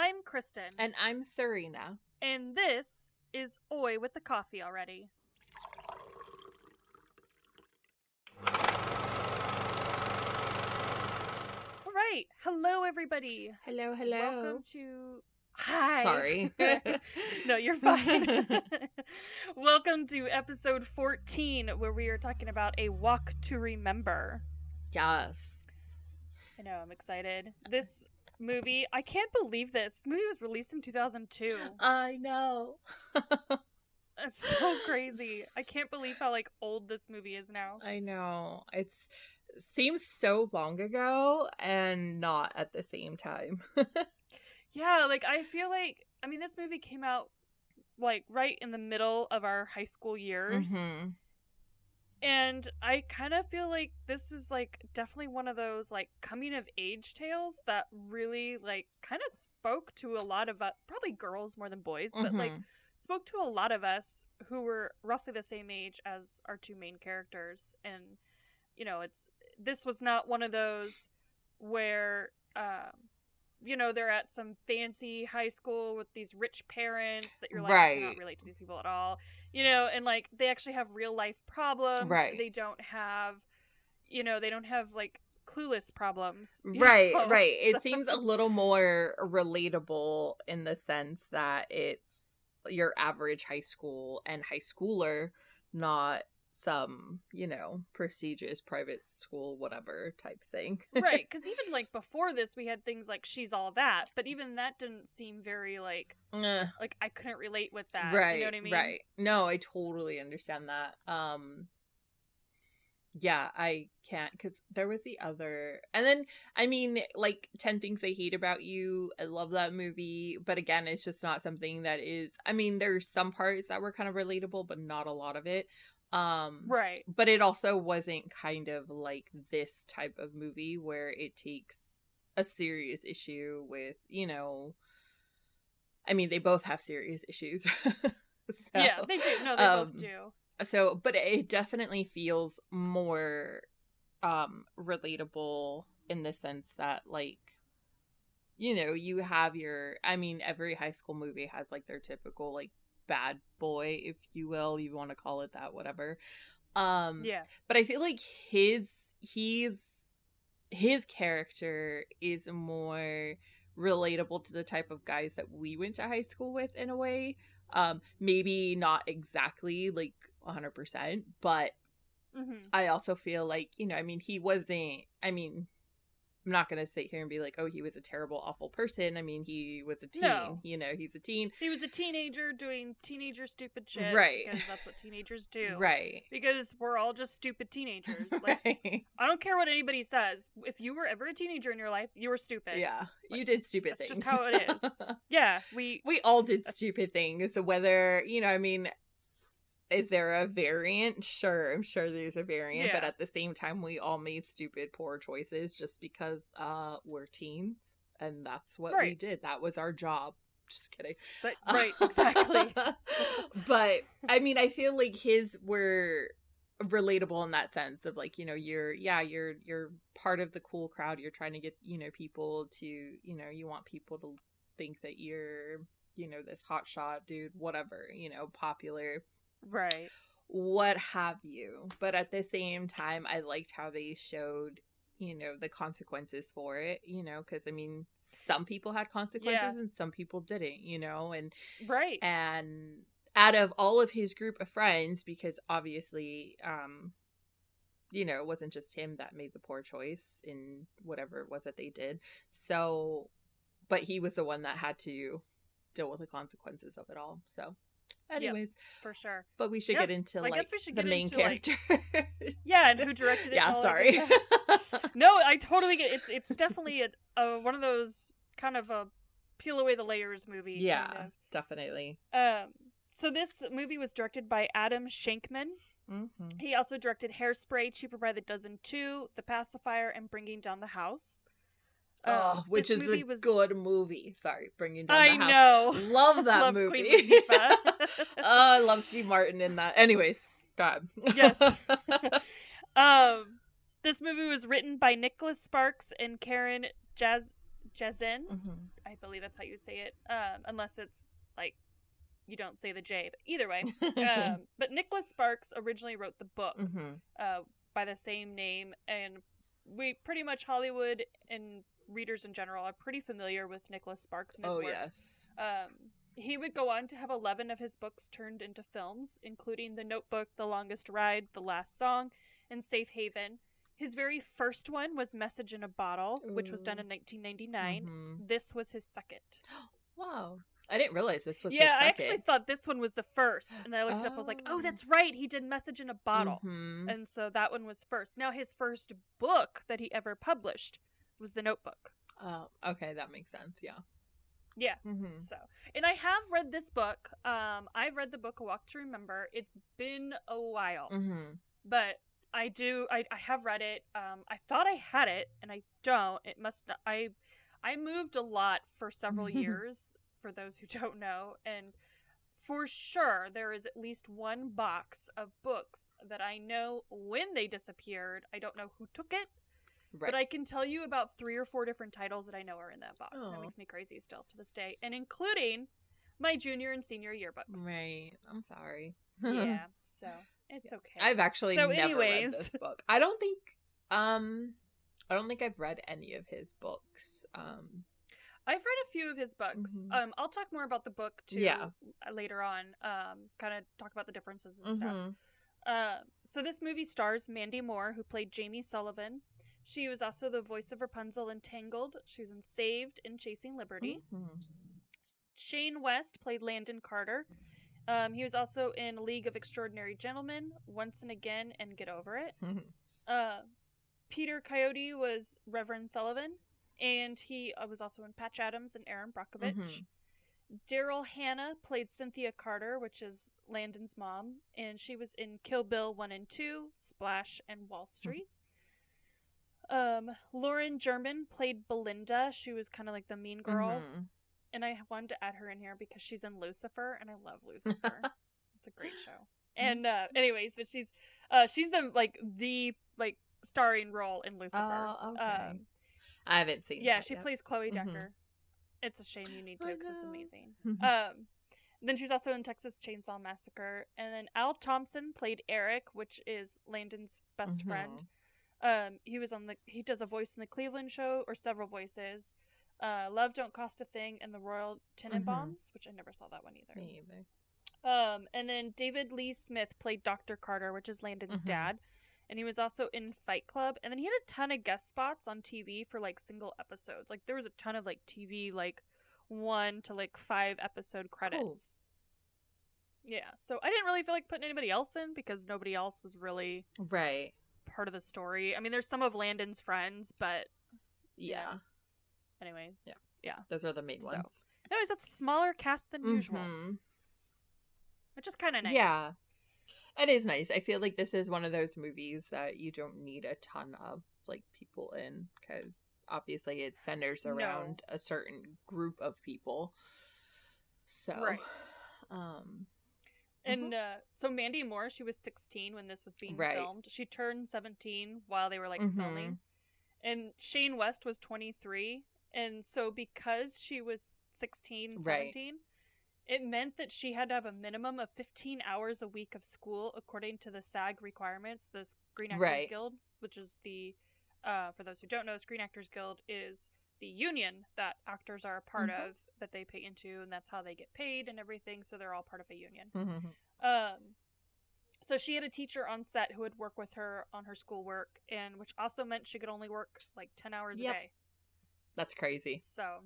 I'm Kristen. And I'm Serena. And this is Oi with the coffee already. All right. Hello, everybody. Hello, hello. Welcome to. Hi. Sorry. no, you're fine. Welcome to episode 14, where we are talking about a walk to remember. yes. I know, I'm excited. This movie, I can't believe this. This movie was released in 2002. I know. That's so crazy. I can't believe how like old this movie is now. I know. It's seems so long ago and not at the same time. Yeah, like I feel like I mean this movie came out like right in the middle of our high school years. Mhm. And I kind of feel like this is like definitely one of those like coming of age tales that really like kind of spoke to a lot of uh, probably girls more than boys, but like Mhm. spoke to a lot of us who were roughly the same age as our two main characters and you know it's this was not one of those where um you know they're at some fancy high school with these rich parents that you're like I cannot Right. relate to these people at all you know and like they actually have real life problems Right. they don't have you know they don't have like clueless problems Right, know? right. It seems a little more relatable in the sense that it's your average high school and high schooler, not some, you know, prestigious private school, whatever type thing. right because even like before this we had things like she's all that but even that didn't seem very like Eh, like i couldn't relate with that right, you know what i mean right. No, I totally understand that. Um, yeah, I can't because there was the other, and then I mean, like Ten Things I Hate About You. I love that movie, but again, it's just not something that is. I mean, there's some parts that were kind of relatable, but not a lot of it. Um, right. but it also wasn't kind of like this type of movie where it takes a serious issue with you know i mean they both have serious issues. So, yeah they do. No they um, both do. so but it definitely feels more um relatable in the sense that like you know you have your i mean every high school movie has like their typical like bad boy if you will you want to call it that whatever. Um yeah. but I feel like his he's his character is more relatable to the type of guys that we went to high school with in a way. Um maybe not exactly like 100%, but hmm I also feel like, you know, I mean he wasn't I mean I'm not going to sit here and be like, "Oh, he was a terrible awful person." I mean, he was a teen, No. you know, he's a teen. he was a teenager doing teenager stupid shit Right. because that's what teenagers do Right. because we're all just stupid teenagers like right. i don't care what anybody says if you were ever a teenager in your life you were stupid Yeah. You did stupid that's things. just how it is. yeah we we all did stupid things. Whether you know, I mean, is there a variant? Sure, I'm sure there's a variant, but at the same time, we all made stupid, poor choices just because uh we're teens, and that's what we did. That was our job. Just kidding. but right exactly but I mean, I feel like his were relatable in that sense of like you know you're yeah you're you're part of the cool crowd you're trying to get you know people to you know you want people to think that you're you know this hot shot dude whatever you know popular right. What have you? But at the same time i liked how they showed you know the consequences for it you know because i mean some people had consequences and some people didn't you know and right. and out of all of his group of friends because obviously um you know it wasn't just him that made the poor choice in whatever it was that they did. So but he was the one that had to deal with the consequences of it all so anyways for sure but we should Yep. get into like guess we should the main into, like- character yeah and who directed it yeah sorry no i totally get it's it's definitely a, a one of those kind of a peel away the layers movie kind yeah of. definitely Um, so this movie was directed by Adam Shankman. hmm He also directed Hairspray, Cheaper by the Dozen 2, The Pacifier, and Bringing Down the House. Oh, Um, which is a was- good movie sorry bringing down I know. love that Love movie Queen Latifah. oh, I love Steve Martin in that. Anyways, God. Yes. um, this movie was written by Nicholas Sparks and Karen Jaz- Jezin. Mm-hmm. I believe that's how you say it, um, unless it's like you don't say the J. But either way, um, but Nicholas Sparks originally wrote the book mm-hmm. uh, by the same name, and we pretty much Hollywood and readers in general are pretty familiar with Nicholas Sparks and his Oh works. yes. Um, he would go on to have 11 of his books turned into films, including The Notebook, The Longest Ride, The Last Song, and Safe Haven. His very first one was Message in a Bottle, which was done in 1999. Mhm. This was his second. Wow. I didn't realize this was. yeah, I actually thought this one was the first. And I looked up, I was like, oh, Oh. that's right. He did Message in a Bottle. Mhm. And so that one was first. Now, his first book that he ever published was The Notebook. Oh, okay, that makes sense. Yeah. Yeah. Mm-hmm. So, and I have read this book. Um, I've read the book A Walk to Remember. It's been a while, Mm-hmm. but I do. I, I have read it. Um, I thought I had it, and I don't. It must. Not, I I moved a lot for several years. For those who don't know, and for sure there is at least one box of books that I know when they disappeared. I don't know who took it, Right. but I can tell you about three or four different titles that I know are in that box. Aw. It makes me crazy still to this day, and including my junior and senior yearbooks. right. I'm sorry. Yeah, so it's okay. I've actually So never anyways. read this book. I don't think. Um, I don't think I've read any of his books. Um. I've read a few of his books. Mhm. Um, I'll talk more about the book too Yeah. later on. Um, kind of talk about the differences and stuff. mhm. Uh, so this movie stars Mandy Moore, who played Jamie Sullivan. She was also the voice of Rapunzel in Tangled. She was in Saved and Chasing Liberty. Mhm. Shane West played Landon Carter. Um, he was also in League of Extraordinary Gentlemen, Once and Again, and Get Over It. Mhm. Uh, Peter Coyote was Reverend Sullivan, and he uh, was also in Patch Adams and Erin Brockovich. Mhm. Daryl Hannah played Cynthia Carter, which is Landon's mom, and she was in Kill Bill 1 and 2, Splash, and Wall Street. Um, Lauren German played Belinda. She was kind of like the mean girl Mhm. and I wanted to add her in here because she's in Lucifer, and I love Lucifer. it's a great show. And uh, anyways, but she's uh, she's the like the like starring role in Lucifer. Oh, okay. Um, I haven't seen. yeah, she yet. plays Chloe Mhm. Decker. It's a shame you need to because it's amazing. Um, then she's also in Texas Chainsaw Massacre, and then Al Thompson played Eric, which is Landon's best friend. Um, he was on the he does a voice in the Cleveland show or several voices. Uh, Love Don't Cost a Thing and the Royal Tenenbaums, which I never saw that one either. Me either. Um, and then David Lee Smith played Dr. Carter, which is Landon's Mhm. dad, and he was also in Fight Club. And then he had a ton of guest spots on TV for like single episodes. Like there was a ton of like TV like one to like five episode credits. Yeah, so I didn't really feel like putting anybody else in because nobody else was really Right. Part of the story. I mean, there's some of Landon's friends, but Yeah. anyways, Yeah. Yeah, those are the main So, ones. anyways, that's a smaller cast than usual, Mhm. which is kind of nice. Yeah. It is nice. I feel like this is one of those movies that you don't need a ton of like people in because obviously it centers No. around a certain group of people. So, Right. um, And uh, so Mandy Moore, she was 16 when this was being Right. filmed. She turned 17 while they were like Mhm. filming. And Shane West was 23. And so because she was 16, and Right. 17, it meant that she had to have a minimum of 15 hours a week of school according to the SAG requirements, the Screen Actors Right. Guild, which is the, uh, for those who don't know, Screen Actors Guild is the union that actors are a part Mhm. of that they pay into, and that's how they get paid and everything. So they're all part of a union. mhm. Um, so she had a teacher on set who would work with her on her schoolwork, and which also meant she could only work like ten hours Yep. a day. that's crazy. So,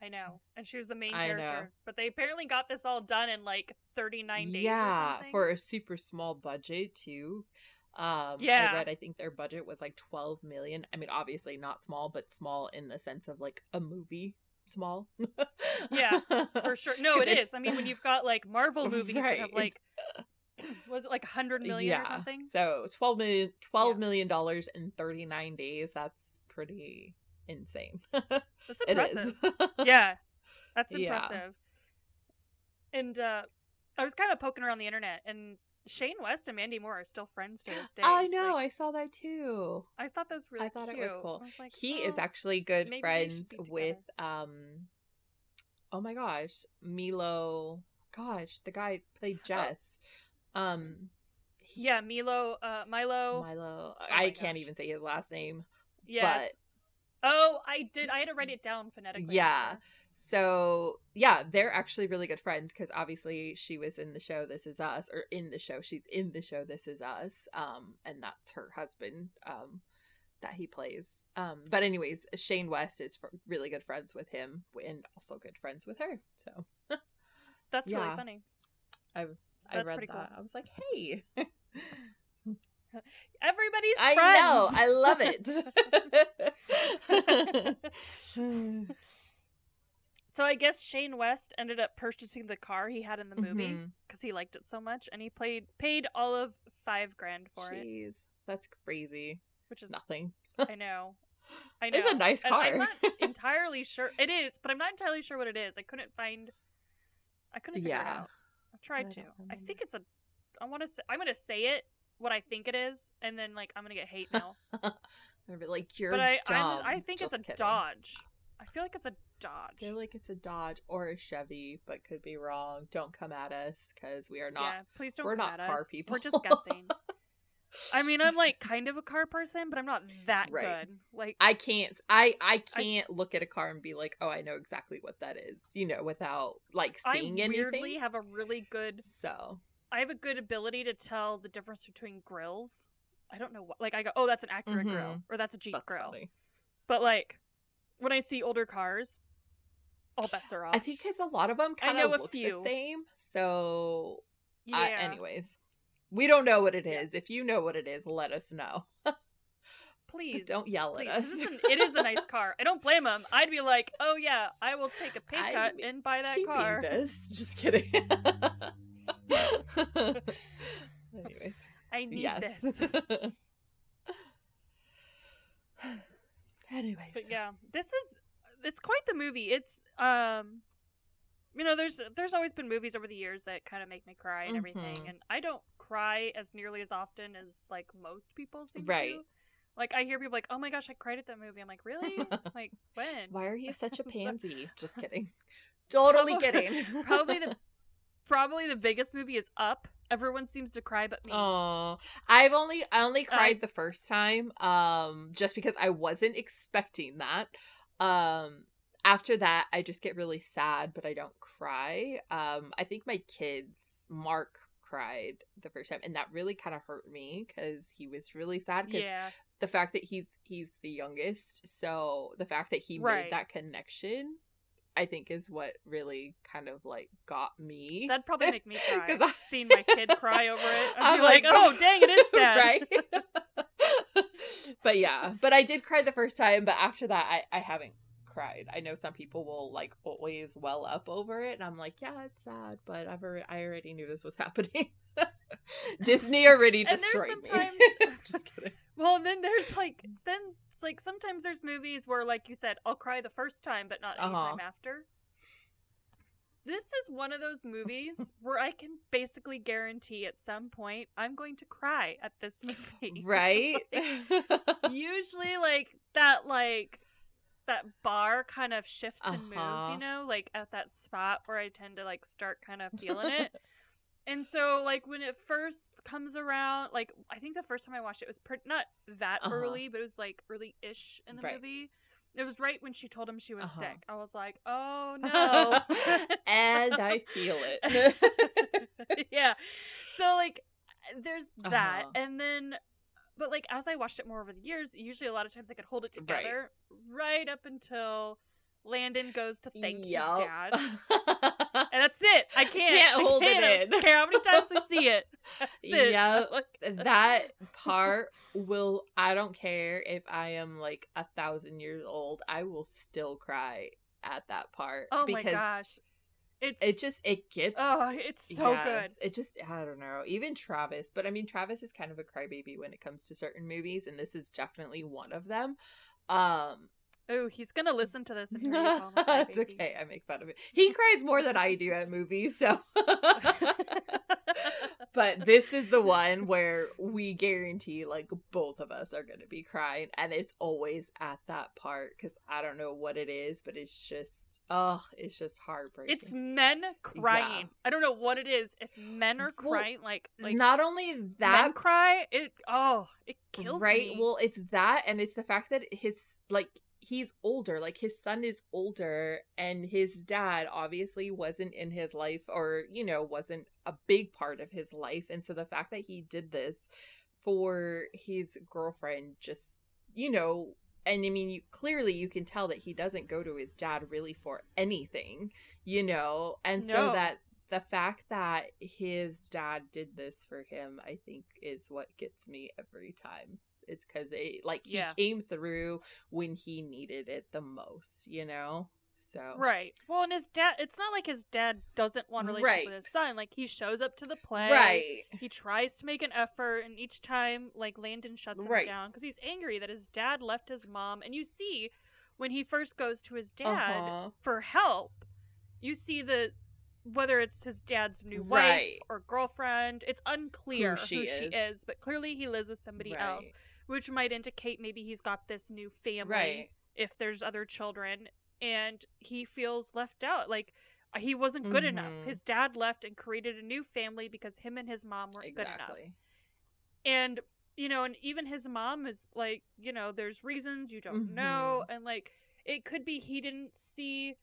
I know, and she was the main I know. character. But they apparently got this all done in like thirty nine days or yeah, something. for a super small budget too. Um, Yeah. I read. I think their budget was like twelve million. I mean, obviously not small, but small in the sense of like a movie small. Yeah, for sure. No, it's- I mean, when you've got like Marvel movies that have like, was it like hundred million or something? So twelve million, twelve Yeah. million dollars in thirty nine days. That's pretty insane. That's impressive. yeah, that's Yeah. impressive. And uh, I was kind of poking around the internet, and Shane West and Mandy Moore are still friends to this day. I know. Like, I saw that too. I thought that was really I thought cute. it was cool. Was like, he is "Oh." actually good maybe they should friends with um oh my gosh milo gosh the guy played jess um he- Yeah, Milo, uh, Milo. milo Oh i can't gosh. even say his last name yeah. but- Oh, I did. I had to write it down phonetically. Yeah. So yeah they're actually really good friends because obviously she was in the show this is us or in the show she's in the show this is us um and that's her husband um that he plays um but anyways shane west is really good friends with him and also good friends with her so That's really funny. i That's read that cool. i was like hey Everybody's friends. i know i love it so I guess Shane West ended up purchasing the car he had in the movie mm-hmm. because he liked it so much, and he played paid all of five grand for it, Jeez, that's crazy which is nothing I know. I know. It's a nice And I'm not entirely sure it is, but I'm not entirely sure what it is. I couldn't find. I couldn't figure it out. I tried I to. don't I think it's a. I want to say. I'm gonna say it what I think it is, and then like I'm gonna get hate mail. Like you're but I dumb. I think it's a kidding. Dodge. I feel like it's a Dodge. I feel like it's a Dodge or a Chevy, but could be wrong. Don't come at us because we are not. yeah, please don't. we're not car us. people. We're just guessing. I mean, I'm like kind of a car person, but I'm not that Right. good. Like, I can't. I I I- can't look at a car and be like, oh, I know exactly what that is. You know, without like seeing I seeing weirdly anything. have a really good So I have a good ability to tell the difference between grills. I don't know what like I go, oh, that's an Acura grill Mhm. or that's a Jeep that's grill. funny. But like when I see older cars, all bets are off. I think because a lot of them kind of look few. the same. So yeah. I- anyways, we don't know what it is. Yeah. If you know what it is, let us know. please don't yell at us. An, it is a nice car. I don't blame him. I'd be like, oh yeah, I will take a pay I'm cut and buy that car. this. Just kidding. Anyways, I need yes. this. Anyways, But yeah, this is it's quite the movie. It's um you know, there's there's always been movies over the years that kind of make me cry and everything, Mhm. and I don't cry as nearly as often as like most people seem Right. to. Like I hear people like, "Oh my gosh, I cried at that movie." I'm like, "Really? like when?" Why are you such a pansy? Just kidding. Totally Probably- kidding. Probably the probably the biggest movie is Up. Everyone seems to cry but me. Oh, I've only I only cried the first time, um, just because I wasn't expecting that. Um, after that, I just get really sad, but I don't cry. Um, I think my kids, Mark, cried the first time, and that really kind of hurt me because he was really sad. Because yeah. the fact that he's he's the youngest, so the fact that he Right. made that connection, I think, is what really kind of like got me. That'd probably make me cry. Because I've seen my kid cry over it. I'd I'm be like, like, "Oh, dang, it is sad." right? But yeah, but I did cry the first time, but after that, I, I haven't cried. I know some people will like always well up over it, and I'm like, yeah, it's sad, but I've already, I already knew this was happening. Disney already And there's destroyed sometimes- me. Just kidding. Well, then there's like then it's like sometimes there's movies where like you said I'll cry the first time but not any Uh-huh. time after. This is one of those movies where I can basically guarantee at some point I'm going to cry at this movie. Right? Usually like that like that bar kind of shifts and moves, Uh-huh. you know, like at that spot where I tend to like start kind of feeling it. And so, like when it first comes around, like I think the first time I watched it was pretty not that Uh-huh. early, but it was like early-ish in the Right. movie. It was right when she told him she was Uh-huh. sick. I was like, "Oh no!" and I feel it. yeah. So like, there's that, Uh-huh. and then, but like as I watched it more over the years, usually a lot of times I could hold it together right, up until Landon goes to thank Yup. his dad. And that's it. I can't. Can't hold it can't. I in. don't care how many times I see it. It. Yep. That part will I don't care if I am like a thousand years old, I will still cry at that part. oh my because gosh, it's it just it gets oh, it's so yes, good. It just I don't know. Even Travis, but I mean Travis is kind of a crybaby when it comes to certain movies, and this is definitely one of them. Um Oh, he's gonna mm. listen to this and hear me call it's okay, I make fun of it. He cries more than I do at movies, so but this is the one where we guarantee like both of us are going to be crying and it's always at that part cuz I don't know what it is, but it's just oh, it's just heartbreaking. It's men crying. Yeah. I don't know what it is. If men are Well, crying, like like Not only that cry, it oh, it kills right? me. Well, it's that and it's the fact that his like he's older, like his son is older and his dad obviously wasn't in his life or, you know, wasn't a big part of his life. And so the fact that he did this for his girlfriend just, you know, and I mean, you, clearly you can tell that he doesn't go to his dad really for anything, you know, and so that the fact that his dad did this for him, I think, is what gets me every time. It's because it like he Yeah. came through when he needed it the most, you know. So Right. Well, and his dad, it's not like his dad doesn't want a relationship Right. with his son. Like, he shows up to the play. right, He tries to make an effort, and each time, like, Landon shuts him Right. down because he's angry that his dad left his mom. And you see, when he first goes to his dad Uh-huh. for help, you see the whether it's his dad's new Right. wife or girlfriend, it's unclear Who she is. is, but clearly he lives with somebody else, Right. Which might indicate maybe he's got this new family right, if there's other children and he feels left out like uh, he wasn't good enough Mhm. his dad left and created a new family because him and his mom weren't good enough and you know and even his mom is like you know there's reasons you don't know Mm-hmm. and like it could be he didn't see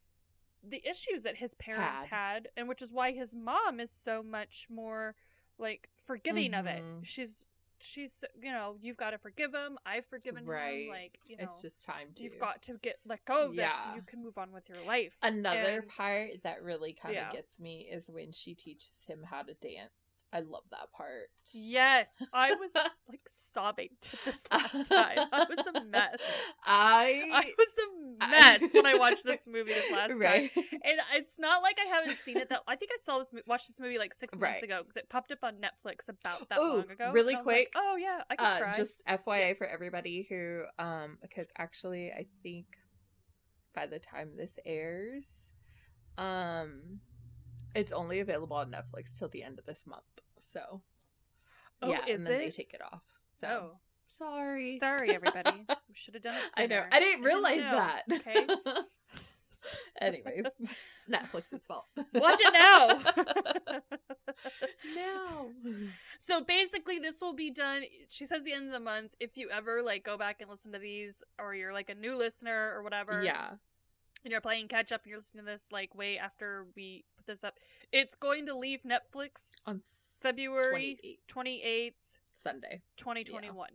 the issues that his parents Had. had, and which is why his mom is so much more like forgiving of it Mhm. she's she's you know you've got to forgive him i've forgiven Right. him like you know It's just time to. you've got to get let go of this Yeah. and you can move on with your life Another And- part that really kind of Yeah. gets me is when she teaches him how to dance. I love that part. yes i was like sobbing to this last time i was a mess I i was a mess when i watched this movie this last time and it's not like i haven't seen it that i think i saw this watched this movie like six months Right. ago because it popped up on netflix about that Ooh, long ago really I was like, quick, oh yeah i could uh, cry just FYI Yes. for everybody who, um, because actually I think by the time this airs, um, it's only available on Netflix till the end of this month. So Oh, yeah, and then they take it off. So oh sorry, sorry everybody should have done it I know. sooner. I didn't didn't realize know, that. okay Anyways, it's Netflix's fault. watch it now no. So basically, this will be done. She says the end of the month. If you ever like go back and listen to these, or you're like a new listener or whatever, Yeah. and you're playing catch up and you're listening to this like way after we put this up, it's going to leave Netflix On February 28th, twenty eighth, Sunday. twenty twenty one.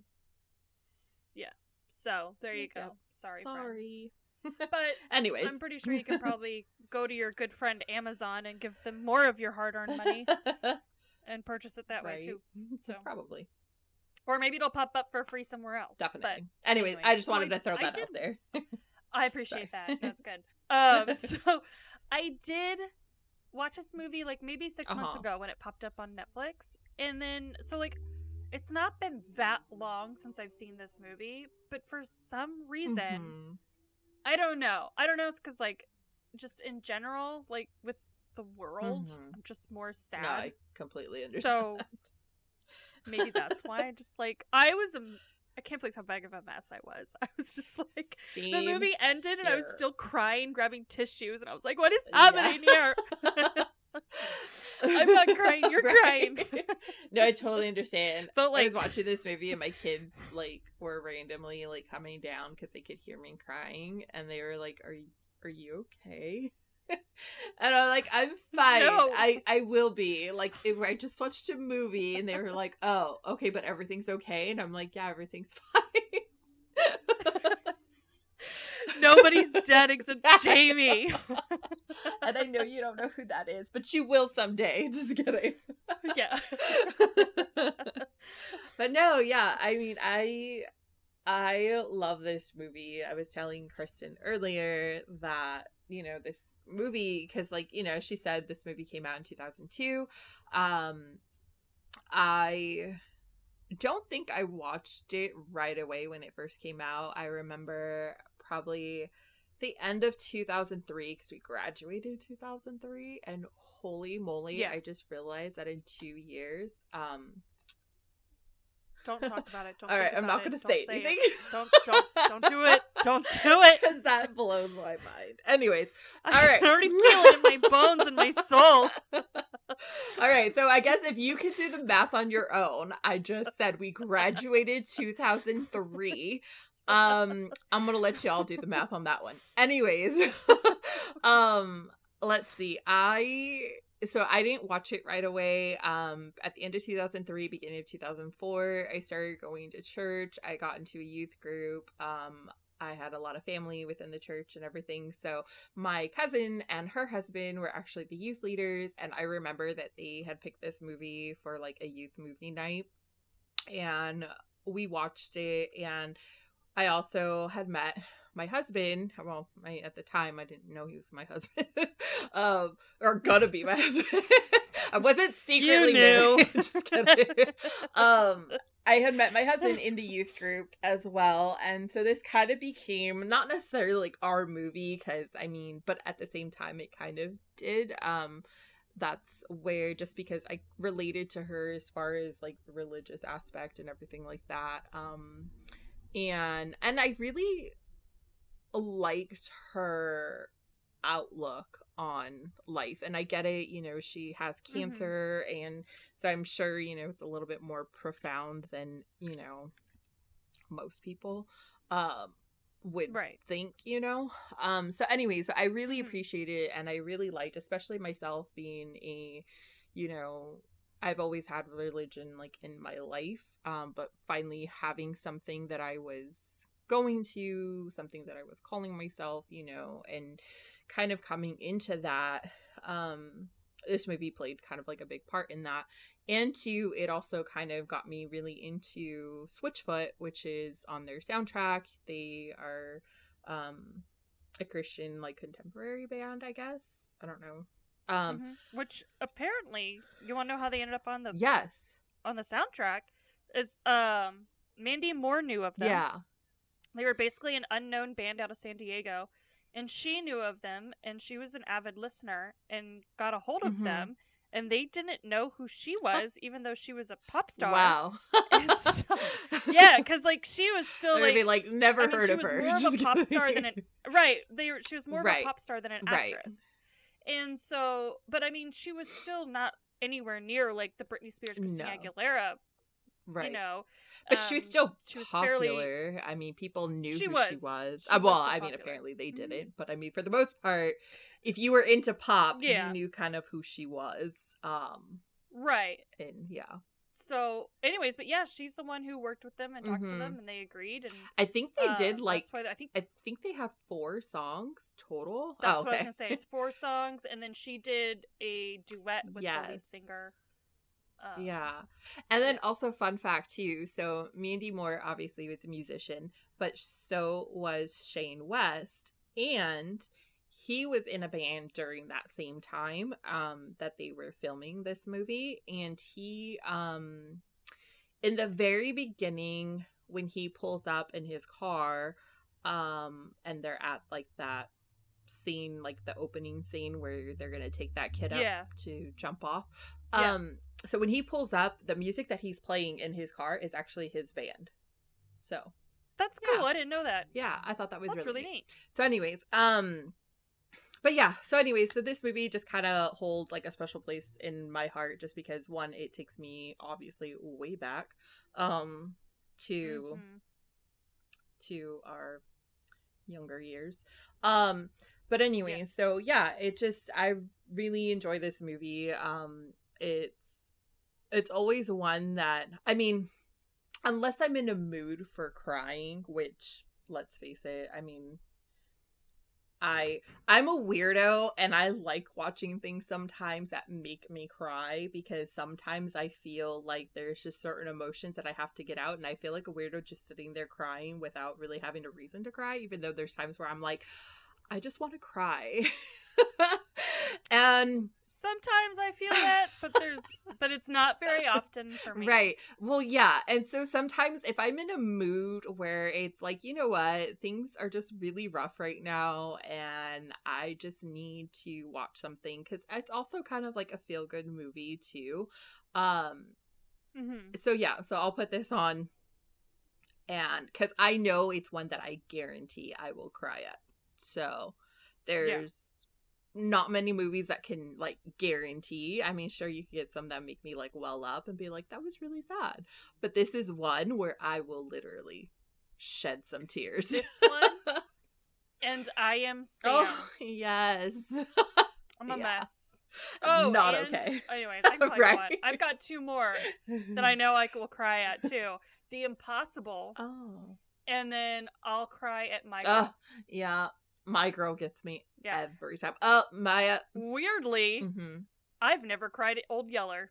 Yeah. So there you Yep. go. Sorry, friends. Sorry. But Anyways, I'm pretty sure you can probably go to your good friend Amazon and give them more of your hard earned money and purchase it that way too. So Probably. or maybe it'll pop up for free somewhere else. Definitely. But Anyways, I just so wanted I- to throw I that did- out there. I appreciate Sorry. that. That's good. Um, so I did watch this movie like maybe 6 months Uh-huh. ago when it popped up on Netflix, and then so like it's not been that long since I've seen this movie, but for some reason Mhm. I don't know. I don't know. It's because like just in general, like with the world, Mhm. I'm just more sad. No, I completely understand. so maybe that's why. I just like I was. I can't believe how big of a mess I was. I was just like the movie ended and I was still crying, grabbing tissues, and I was like, "What is Yeah. happening here?" I'm not crying, you're crying. no, I totally understand. But like, I was watching this movie and my kids like were randomly like coming down because they could hear me crying and they were like, "Are you are you okay?" And I'm like, "I'm fine. No. I I will be." Like I just watched a movie and they were like, "Oh, okay, but everything's okay," and I'm like, "Yeah, everything's fine." nobody's dead except Jamie. and I know you don't know who that is, but you will someday. Just kidding. yeah. but no, yeah, I mean, I I love this movie. I was telling Kristen earlier that you know this movie because, like, you know, she said this movie came out in two thousand two. Um, I don't think I watched it right away when it first came out. I remember probably the end of 2003 because we graduated 2003 and holy moly Yeah. i just realized that in two years um Don't talk about it. Don't all right i'm not gonna don't say anything Don't don't don't do it. Don't do it. because that blows my mind anyways All right. I already feel it in my bones and my soul. all right so i guess if you could do the math on your own i just said we graduated 2003 um i'm gonna let y'all do the math on that one anyways um let's see i so i didn't watch it right away um at the end of 2003 beginning of 2004 i started going to church i got into a youth group um I had a lot of family within the church and everything. So my cousin and her husband were actually the youth leaders and I remember that they had picked this movie for like a youth movie night and we watched it and I also had met my husband. Well, my at the time I didn't know he was my husband, um, or gonna be my husband. I wasn't secretly knew. married. Just kidding. um, I had met my husband in the youth group as well, and so this kind of became not necessarily like our movie because I mean, but at the same time, it kind of did. Um, that's where just because I related to her as far as like the religious aspect and everything like that. Um, and and I really liked her outlook on life and i get it you know she has cancer and so i'm sure you know it's a little bit more profound than you know most people um would Right. think you know um so anyways i really Mhm. appreciate it and i really liked especially myself being a you know i've always had religion like in my life um but finally having something that i was going to something that i was calling myself you know and kind of coming into that um this movie played kind of like a big part in that and two it also kind of got me really into switchfoot which is on their soundtrack they are um a christian like contemporary band i guess i don't know um Mhm. Which apparently, you want to know how they ended up on the yes on the soundtrack? It's um Mandy Moore knew of them. yeah They were basically an unknown band out of San Diego, and she knew of them, and she was an avid listener and got a hold of Mhm. them, and they didn't know who she was, even though she was a pop star. wow so- Yeah, because like she was still like be like never I mean, heard she of was her more of a pop star than an- right. They were she was more of a pop star than an Right. actress, and so but I mean she was still not anywhere near like the Britney Spears, Christina No. Aguilera, right you know. But she was um, still she was popular. fairly- I mean, people knew She who was. she was. She Uh, well, still I mean, apparently they didn't, but I mean, for the most part, if you were into pop, Yeah. you knew kind of who she was. Um, right. and yeah, So, anyways, but yeah, she's the one who worked with them and talked Mhm. to them, and they agreed. And I think they uh, did like. that's why I think I think they have four songs total. that's oh, what I was gonna say. It's four songs, and then she did a duet with the lead singer. Um, yeah. And then yes. also fun fact too. So Mandy Moore obviously was a musician, but so was Shane West and he was in a band during that same time um that they were filming this movie and he um in the very beginning when he pulls up in his car um and they're at like that scene like the opening scene where they're gonna take that kid up to jump off Yeah. um so when he pulls up the music that he's playing in his car is actually his band so That's cool. Yeah. I didn't know that. yeah i thought that was really, really neat. neat. so anyways um but yeah so anyways so this movie just kind of holds like a special place in my heart just because one it takes me obviously way back um to Mhm. to our younger years. Um but anyways, Yes. so yeah, it just I really enjoy this movie. Um it's it's always one that I mean unless I'm in a mood for crying, which let's face it, I mean I I'm a weirdo and I like watching things sometimes that make me cry because sometimes I feel like there's just certain emotions that I have to get out and I feel like a weirdo just sitting there crying without really having a reason to cry even though there's times where I'm like I just want to cry. and sometimes I feel that, but there's but it's not very often for me. Right. Well, yeah. And so sometimes if I'm in a mood where it's like, you know what, things are just really rough right now and I just need to watch something cuz it's also kind of like a feel good movie too. Um Mm-hmm. so yeah, so I'll put this on and cuz I know it's one that I guarantee I will cry at. So there's not many movies that can like guarantee. I mean, sure you can get some that make me like well up and be like that was really sad. But this is one where I will literally shed some tears. This one? And I am oh, Sam. oh, yes. I'm a yeah. mess. Oh, not and- okay. Anyways, I can probably go on. Right. I've got two more that I know I will cry at too. The Impossible, Oh. and then I'll cry at my. Oh, yeah. My girl gets me yeah. every time. Oh, Maya. Weirdly, hmm I've never cried at Old Yeller.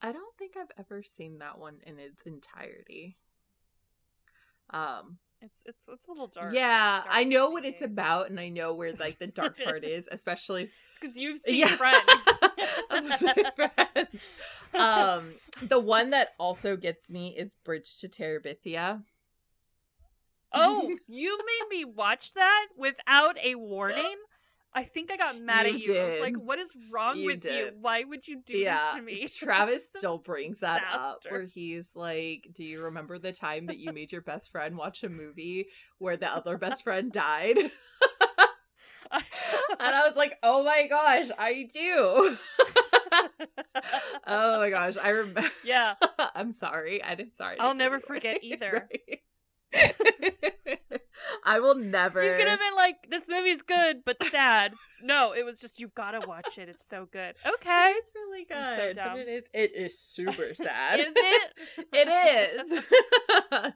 I don't think I've ever seen that one in its entirety. Um, It's it's it's a little dark. yeah, dark I know what it's about, and I know where like the dark part is, especially because you've seen yeah. Friends. Gonna Friends. Um, the one that also gets me is Bridge to Terabithia. Oh, you made me watch that without a warning. I think I got mad You at you. I was like, "What is wrong You with you? Why would you do yeah, this to me?" Travis still brings that up where he's like, "Do you remember the time that you made your best friend watch a movie where the other best friend died?" and I was like, "Oh my gosh, I do." oh my gosh, I remember. "Yeah, I'm sorry. I didn't. Sorry. I'll never forget either. Right. I will never. you could have been like, this movie's good but sad." No, it was just you've got to watch it. It's so good. Okay, It's really good. So but it is. It is super sad. is it? It is.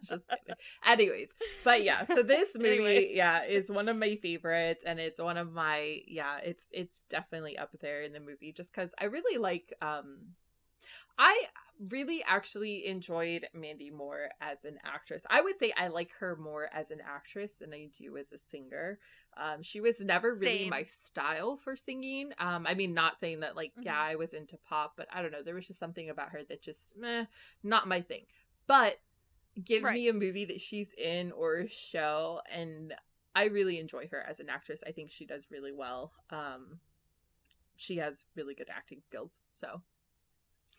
Just kidding. Anyways, but yeah, so this movie, Anyways. yeah, is one of my favorites, and it's one of my yeah, it's it's definitely up there in the movie just because I really like um, I really actually enjoyed Mandy Moore as an actress. I would say I like her more as an actress than I do as a singer. Um, she was never really Same. my style for singing. Um, I mean, not saying that like yeah, Mhm. I was into pop, but I don't know. There was just something about her that just meh, not my thing. But give Right. me a movie that she's in or a show, and I really enjoy her as an actress. I think she does really well. Um, she has really good acting skills. So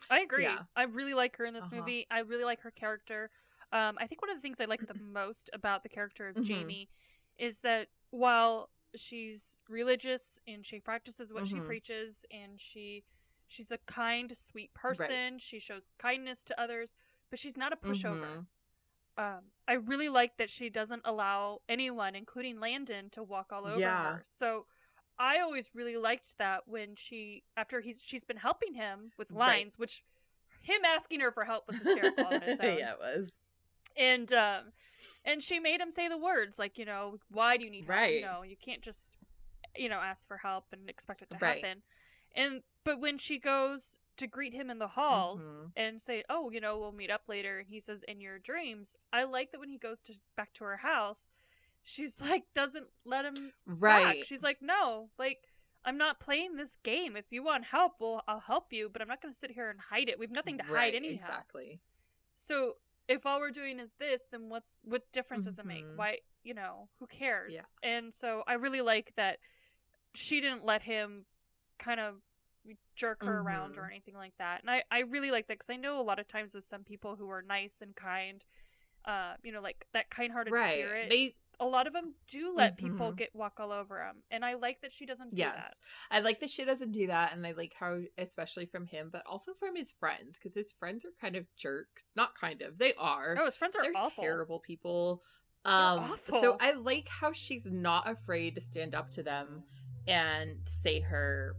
I agree. Yeah. I really like her in this Uh-huh. movie. I really like her character. Um, I think one of the things I like the most about the character of Mhm. Jamie is that while she's religious and she practices what she Mhm. preaches and she she's a kind, sweet person, she shows kindness to others, but she's not a pushover. Mhm. Um, I really like that she doesn't allow anyone, including Landon, to walk all over Yeah. her. So I always really liked that when she, after he's she's been helping him with Right. lines, which him asking her for help was hysterical on its own. yeah, it was. And um, and she made him say the words like, you know, why do you need help? Right. You know, you can't just, you know, ask for help and expect it to Right. happen. And but when she goes to greet him in the halls Mhm. and say, "Oh, you know, we'll meet up later," and he says, "In your dreams," I like that when he goes to back to her house, she's like doesn't let him Right. back. She's like, "No, like." I'm not playing this game. If you want help, well, I'll help you, but I'm not going to sit here and hide it. We've nothing to right, hide anyhow. Exactly. So if all we're doing is this, then what's what difference does it make? Mhm. Why you know who cares? Yeah. And so I really like that she didn't let him kind of jerk her around or Mhm. anything like that. And I I really like that because I know a lot of times with some people who are nice and kind, uh, you know, like that kind-hearted Right. spirit. They a lot of them do let people Mhm. get walk all over them, and I like that she doesn't do yes. that. I like that she doesn't do that and I like how especially from him, but also from his friends, because his friends are kind of jerks. Not kind of. They are. Oh, his friends are They're awful. terrible people. Um awful. so I like how she's not afraid to stand up to them and say her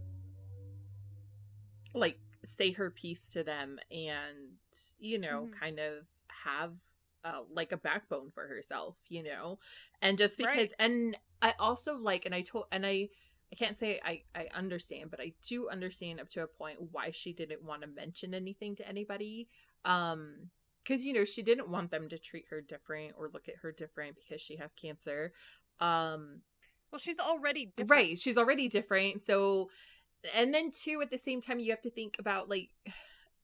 like say her piece to them and you know Mhm. kind of have uh, like a backbone for herself you know and just because Right. and i also like and i told and i i can't say i i understand but i do understand up to a point why she didn't want to mention anything to anybody um because you know she didn't want them to treat her different or look at her different because she has cancer um Well, she's already different. Right. She's already different. So and then too at the same time you have to think about like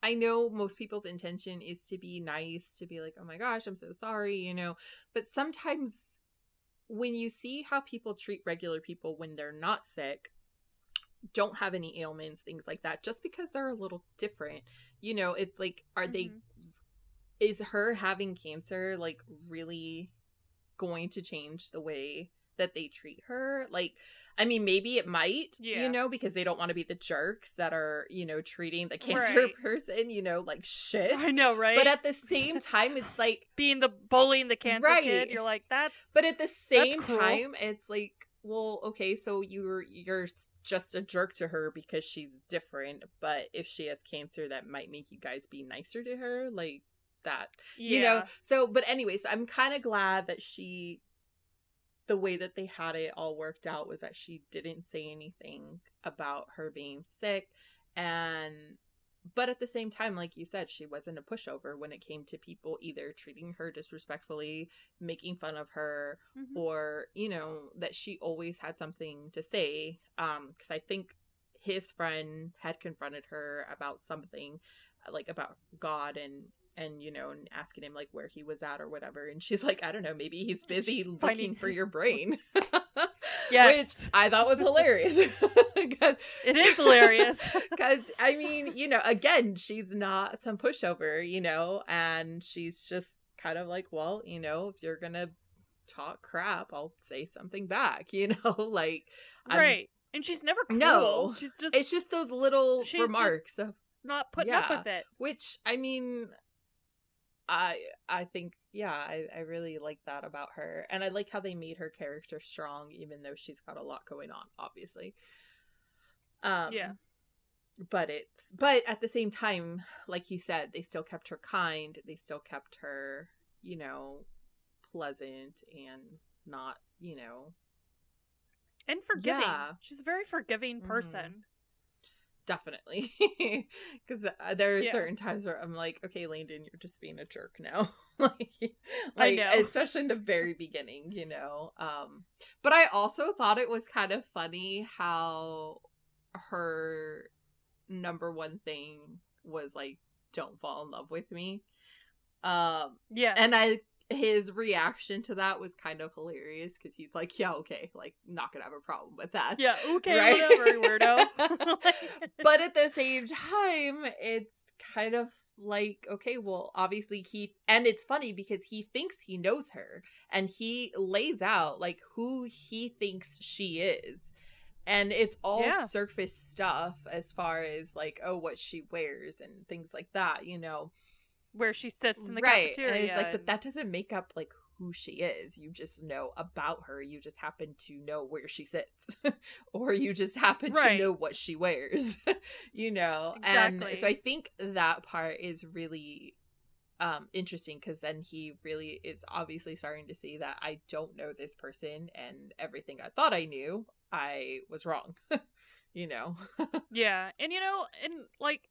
I know most people's intention is to be nice, to be like, "Oh my gosh, I'm so sorry," you know, but sometimes when you see how people treat regular people when they're not sick, don't have any ailments, things like that, just because they're a little different, you know, it's like, are mm-hmm. they, is her having cancer like really going to change the way that they treat her. Like, I mean, maybe it might, yeah. you know, because they don't want to be the jerks that are, you know, treating the cancer right. person, you know, like shit. I know, right? But at the same time, it's like being the bullying the cancer right. kid. You're like, that's. But at the same time, it's like, well, okay, so you're you're just a jerk to her because she's different. But if she has cancer, that might make you guys be nicer to her, like that, yeah. you know. So, but anyways, I'm kind of glad that she the way that they had it all worked out was that she didn't say anything about her being sick and but at the same time like you said she wasn't a pushover when it came to people either treating her disrespectfully making fun of her mm-hmm. or you know that she always had something to say um because i think his friend had confronted her about something like about god and and you know and asking him like where he was at or whatever and she's like i don't know maybe he's busy She's looking finding... for your brain yes which i thought was hilarious it is hilarious because i mean you know again she's not some pushover you know and she's just kind of like well you know if you're gonna talk crap i'll say something back you know like right I'm... and she's never cruel. no she's just it's just those little remarks of not putting yeah. up with it. Which I mean, I I think yeah, I, I really like that about her. And I like how they made her character strong even though she's got a lot going on, obviously. Um Yeah. But it's but at the same time, like you said, they still kept her kind, they still kept her, you know, pleasant and not, you know, and forgiving. Yeah. She's a very forgiving person. Mm-hmm definitely. Because uh, there are yeah. certain times where i'm like okay landon you're just being a jerk now. Like, like especially in the very beginning you know um but i also thought it was kind of funny how her number one thing was like don't fall in love with me um yeah and i his reaction to that was kind of hilarious because he's like, "Yeah, okay, like not gonna have a problem with that." Yeah, okay, right? whatever, weirdo. but at the same time, it's kind of like, okay, well, obviously he, and it's funny because he thinks he knows her, and he lays out like who he thinks she is. And it's all yeah. surface stuff as far as like, oh, what she wears and things like that, you know where she sits in the right. cafeteria. And it's like, and... but that doesn't make up like who she is. You just know about her. You just happen to know where she sits, or you just happen right. to know what she wears. you know, exactly. and so I think that part is really um interesting because then he really is obviously starting to see that I don't know this person and everything I thought I knew I was wrong. you know. yeah, and you know, and like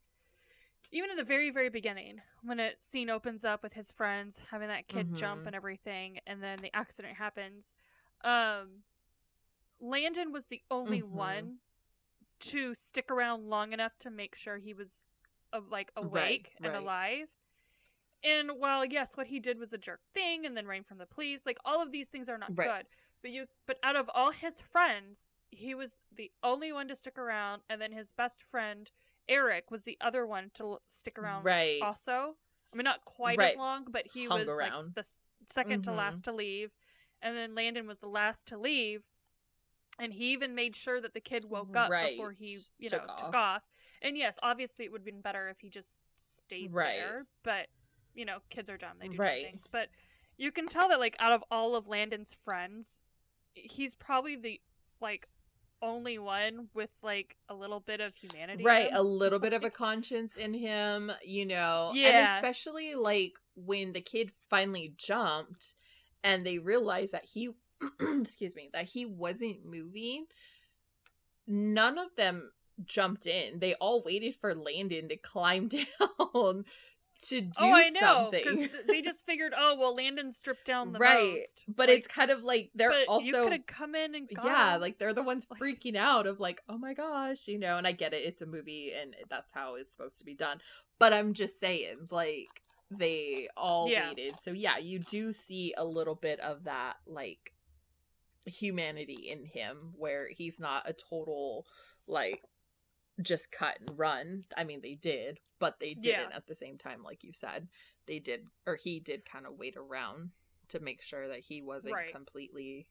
even in the very very beginning when a scene opens up with his friends having that kid mm-hmm. jump and everything and then the accident happens um landon was the only mm-hmm. one to stick around long enough to make sure he was uh, like awake right, and right. alive and while yes what he did was a jerk thing and then ran from the police like all of these things are not right. good but you but out of all his friends he was the only one to stick around and then his best friend Eric was the other one to stick around. Right. Also, I mean, not quite right. as long, but he Hung was around. like the 2nd mm-hmm. to last to leave, and then Landon was the last to leave, and he even made sure that the kid woke up right. before he, you took know, off. took off. And yes, obviously, it would have been better if he just stayed right. there, but you know, kids are dumb; they do right. things. But you can tell that, like, out of all of Landon's friends, he's probably the like only one with like a little bit of humanity. Right, a little bit of a conscience in him, you know. Yeah. And especially like when the kid finally jumped and they realized that he excuse me, that he wasn't moving, none of them jumped in. They all waited for Landon to climb down to oh, do oh, I know, something. because they just figured, oh well, Landon stripped down the right. most. But Like, it's kind of like they're also you could have come in and gone. yeah, like they're the ones Like- freaking out of like, oh my gosh, you know. And I get it; it's a movie, and that's how it's supposed to be done. But I'm just saying, like they all Yeah. waited, so yeah, you do see a little bit of that, like humanity in him, where he's not a total like just cut and run. I mean, they did, but they didn't Yeah. at the same time, like you said. They did, or he did kind of wait around to make sure that he wasn't Right. completely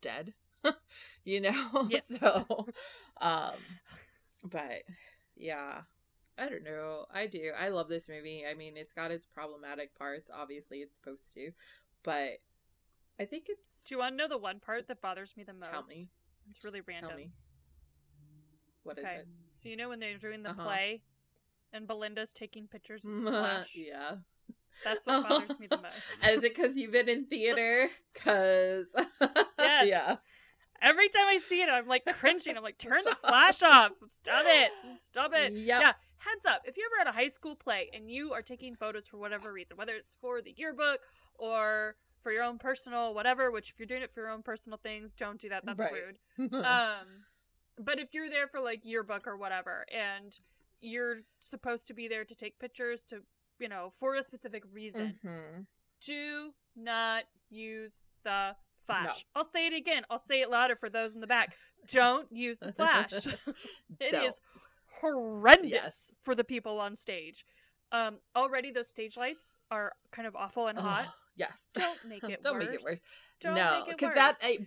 dead. you know? Yes. So, um, but yeah. I don't know. I do. I love this movie. I mean, it's got its problematic parts. Obviously, it's supposed to, but I think it's. Do you want to know the one part that bothers me the most? Tell me. It's really random. What is okay. it? So you know when they're doing the Uh-huh. play, and Belinda's taking pictures with the flash. yeah. That's what bothers me the most. Is it because you've been in theater? Because Yes. yeah, Every time I see it, I'm like cringing. I'm like, turn the flash off. Stop it. Stop it. Yep. Yeah. Heads up. If you're ever at a high school play and you are taking photos for whatever reason, whether it's for the yearbook or for your own personal whatever, which if you're doing it for your own personal things, don't do that. That's Right. rude. um but if you're there for like yearbook or whatever and you're supposed to be there to take pictures to you know for a specific reason Mhm. do not use the flash i'll say it again i'll say it louder for those in the back don't use the flash It is So, horrendous Yes. for the people on stage um already those stage lights are kind of awful and hot yes. don't make it worse. Don't worse make it worse. don't no, make it because that I,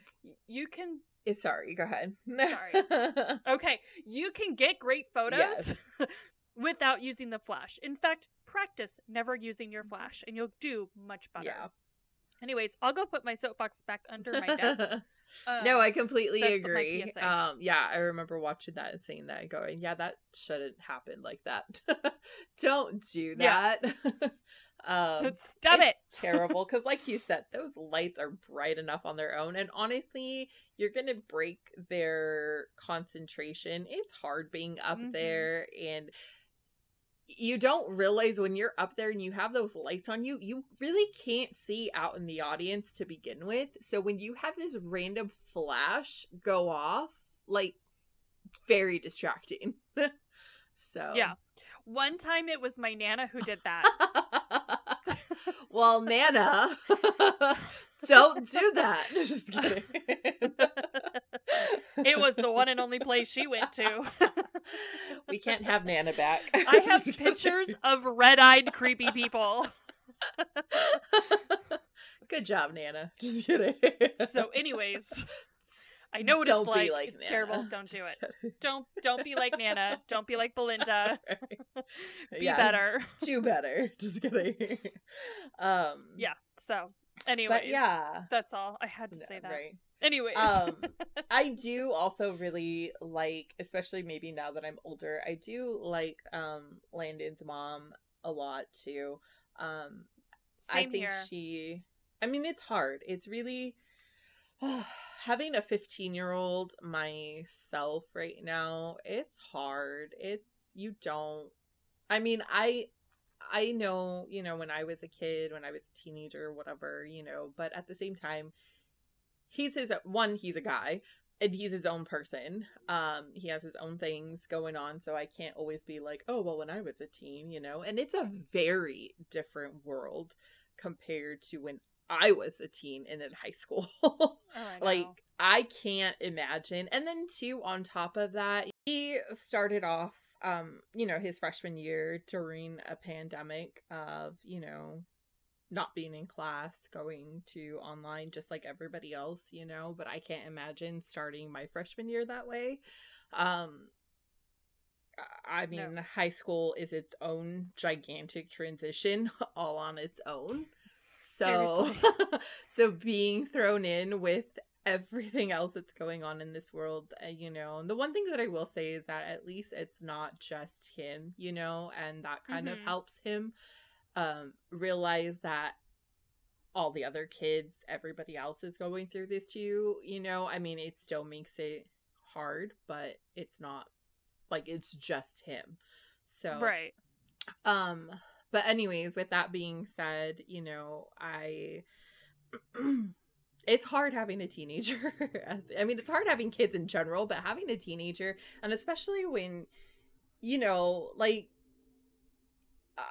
you can is sorry. Go ahead. Sorry. Okay, you can get great photos Yes. without using the flash. In fact, practice never using your flash and you'll do much better. yeah. Anyways, I'll go put my soapbox back under my desk. Um, no, I completely agree. Um, yeah, I remember watching that and saying that and going, yeah, that shouldn't happen like that. Don't do Yeah. Um, Stop it. it's terrible because, like you said, those lights are bright enough on their own, and honestly, you're gonna break their concentration. It's hard being up Mhm. there, and you don't realize when you're up there and you have those lights on you, you really can't see out in the audience to begin with. So when you have this random flash go off, like it's very distracting. so Yeah. One time it was my Nana who did that. well, Nana, don't do that. Just kidding. it was the one and only place she went to. we can't have Nana back. I have Just pictures of red-eyed creepy people. Good job, Nana. Just kidding. So anyways, I know what Don't it's like. like it's Nana. terrible. Don't do it. kidding. Don't don't be like Nana. Don't be like Belinda. Be Yes, better. Do better. Just kidding. Um Yeah. So, anyways, yeah. that's all. I had to No, say that. Right. Anyways, um i do also really like especially maybe now that i'm older i do like um landon's mom a lot too um same i think here. she i mean it's hard it's really having a 15 year old myself right now it's hard it's you don't i mean i i know you know when i was a kid when i was a teenager whatever you know but at the same time he's his one he's a guy and he's his own person um he has his own things going on so i can't always be like oh well when i was a teen you know and it's a very different world compared to when i was a teen and in high school. Oh, I like i can't imagine and then too on top of that he started off um you know his freshman year during a pandemic of you know not being in class going to online just like everybody else you know but i can't imagine starting my freshman year that way um I- I No. mean, high school is its own gigantic transition all on its own. So, so being thrown in with everything else that's going on in this world, uh, you know, and the one thing that I will say is that at least it's not just him, you know, and that kind of Mhm. helps him um realize that all the other kids, everybody else is going through this too, you know. I mean, it still makes it hard, but it's not like it's just him. So, right. um but anyways, with that being said, you know, I it's hard having a teenager. As I mean, it's hard having kids in general, but having a teenager, and especially when, you know, like, uh,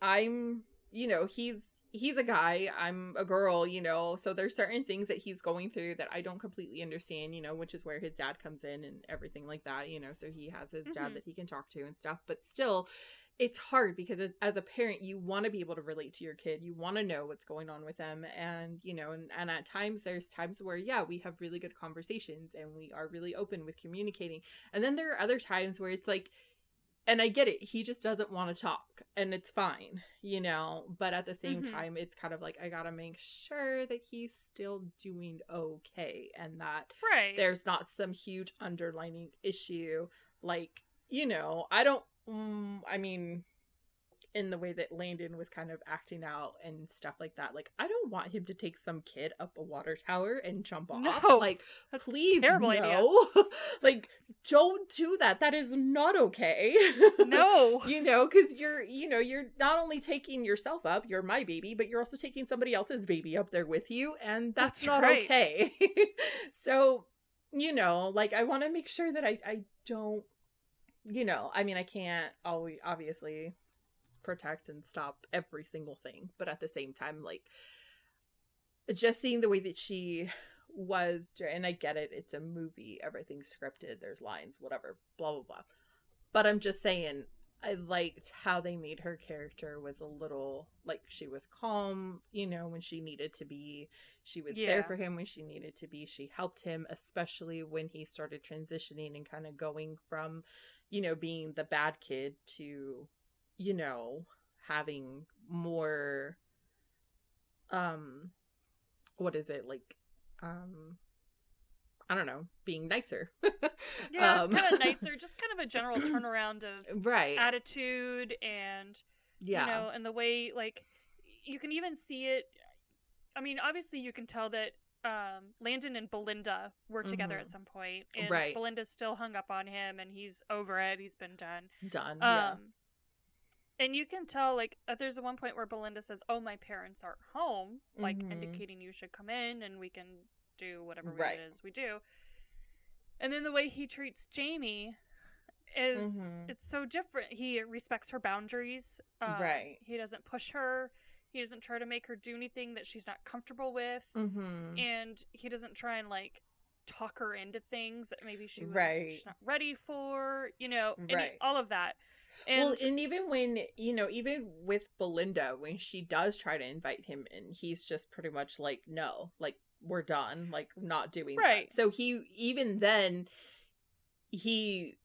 I'm, you know, he's he's a guy, I'm a girl, you know, so there's certain things that he's going through that I don't completely understand, you know, which is where his dad comes in and everything like that, you know, so he has his dad Mhm. that he can talk to and stuff, but still it's hard because it, as a parent you want to be able to relate to your kid you want to know what's going on with them and you know and, and at times there's times where yeah we have really good conversations and we are really open with communicating and then there are other times where it's like and i get it he just doesn't want to talk and it's fine you know but at the same Mhm. time it's kind of like i gotta make sure that he's still doing okay and that Right. there's not some huge underlining issue like you know i don't mm, i mean in the way that landon was kind of acting out and stuff like that like i don't want him to take some kid up a water tower and jump off. No, like please no. Like don't do that. That is not okay. No. you know because you're you know you're not only taking yourself up you're my baby but you're also taking somebody else's baby up there with you and that's, That's not right. okay. So you know like i want to make sure that i i don't you know i mean i can't always obviously protect and stop every single thing but at the same time like just seeing the way that she was and i get it it's a movie everything's scripted there's lines whatever blah blah blah. But i'm just saying i liked how they made her character was a little like she was calm you know when she needed to be. She was there for him when she needed to be. She helped him especially when he started transitioning and kind of going from you know being the bad kid to you know having more um what is it like um i don't know being nicer Yeah, Um, kind of nicer. Just kind of a general turnaround of right attitude and yeah you know, and the way like you can even see it. I mean, obviously, you can tell that um, Landon and Belinda were together at Mhm. some point, and Right. Belinda's still hung up on him, and he's over it. He's been done. done Um, yeah and you can tell like uh, there's a one point where Belinda says, "Oh, my parents aren't home," like Mhm. indicating you should come in and we can do whatever Right. it is we do. And then the way he treats Jamie is Mhm. it's so different. He respects her boundaries. Um, Right. He doesn't push her. He doesn't try to make her do anything that she's not comfortable with, mm-hmm. and he doesn't try and like talk her into things that maybe she was Right. she's not ready for. You know, any- Right. all of that. And well, and even when you know, even with Belinda, when she does try to invite him in, he's just pretty much like, "No, like we're done, like not doing Right. that." So he even then he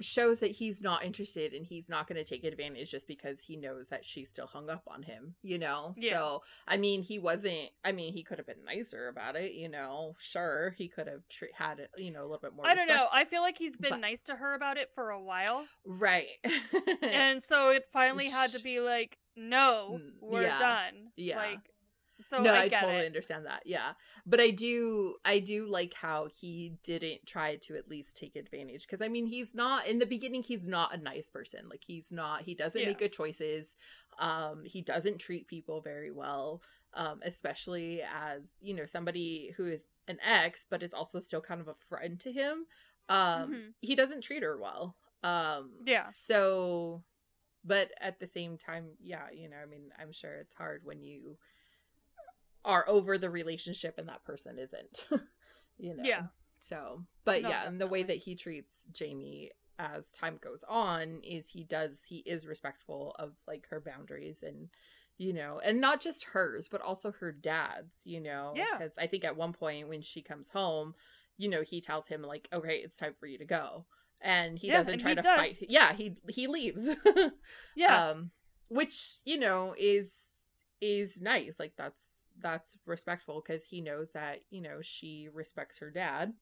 shows that he's not interested and he's not going to take advantage just because he knows that she's still hung up on him, you know? Yeah. So, I mean, he wasn't, I mean, he could have been nicer about it, you know? Sure, he could have tr- had, it, you know, a little bit more I don't know. I feel like he's been but- nice to her about it for a while. Right. and so it finally had to be like, no, Mm, we're yeah, done. yeah. Like, so no, I, I, totally it. understand that. Yeah, but I do, I do like how he didn't try to at least take advantage because I mean, he's not in the beginning. He's not a nice person. Like he's not. He doesn't Yeah. make good choices. Um, he doesn't treat people very well. Um, especially as you know somebody who is an ex, but is also still kind of a friend to him. Um, Mhm. he doesn't treat her well. Um, Yeah. So, but at the same time, yeah, you know, I mean, I'm sure it's hard when you are over the relationship and that person isn't. you know. Yeah. So, but No, yeah, and the way that he treats Jamie as time goes on is he does he is respectful of like her boundaries and you know, and not just hers, but also her dad's, you know, Yeah. because I think at one point when she comes home, you know, he tells him like, "Okay, it's time for you to go." And he Yeah, doesn't and try he to does. fight. Yeah, he he leaves. Yeah. um which you know is is nice like that's that's respectful because he knows that you know she respects her dad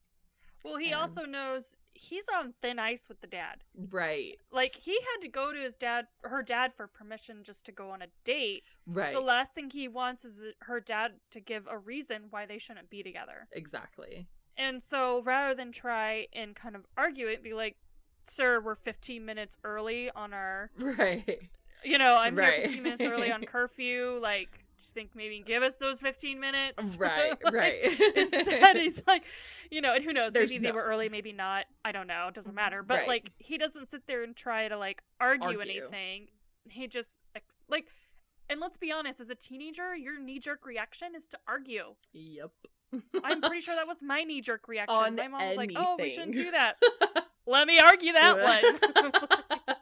well, he and- also knows he's on thin ice with the dad. right Like, he had to go to his dad, her dad, for permission just to go on a date. right The last thing he wants is her dad to give a reason why they shouldn't be together. exactly And so rather than try and kind of argue it, be like, sir, we're 15 minutes early on our right You know, I'm Right. here 15 minutes early on curfew. Like, think maybe give us those 15 minutes? Right, Like, right. Instead, he's like, you know, and who knows? There's maybe they were early, maybe not. I don't know. It doesn't matter. But Right. like, he doesn't sit there and try to like argue, Argue. anything. He just like, and let's be honest, as a teenager, your knee jerk reaction is to argue. yep. I'm pretty sure that was my knee jerk reaction. On my mom was like, "Oh, we shouldn't do that." Let me argue that one.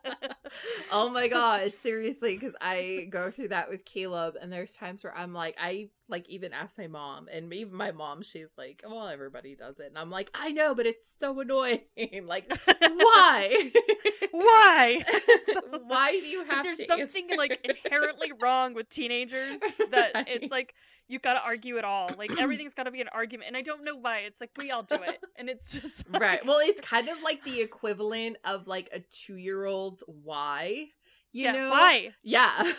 Oh my gosh, seriously, because I go through that with Caleb, and there's times where I'm like, I like even ask my mom, and even my mom, she's like, well, everybody does it, and I'm like, I know, but it's so annoying. like, why? Why? why do you have to?" There's something like inherently wrong with teenagers that Right. it's like you gotta argue it all. Like everything's gotta be an argument, and I don't know why. It's like we all do it, and it's just like- right. Well, it's kind of like the equivalent of like a two year old's why. You yeah, know why? Yeah.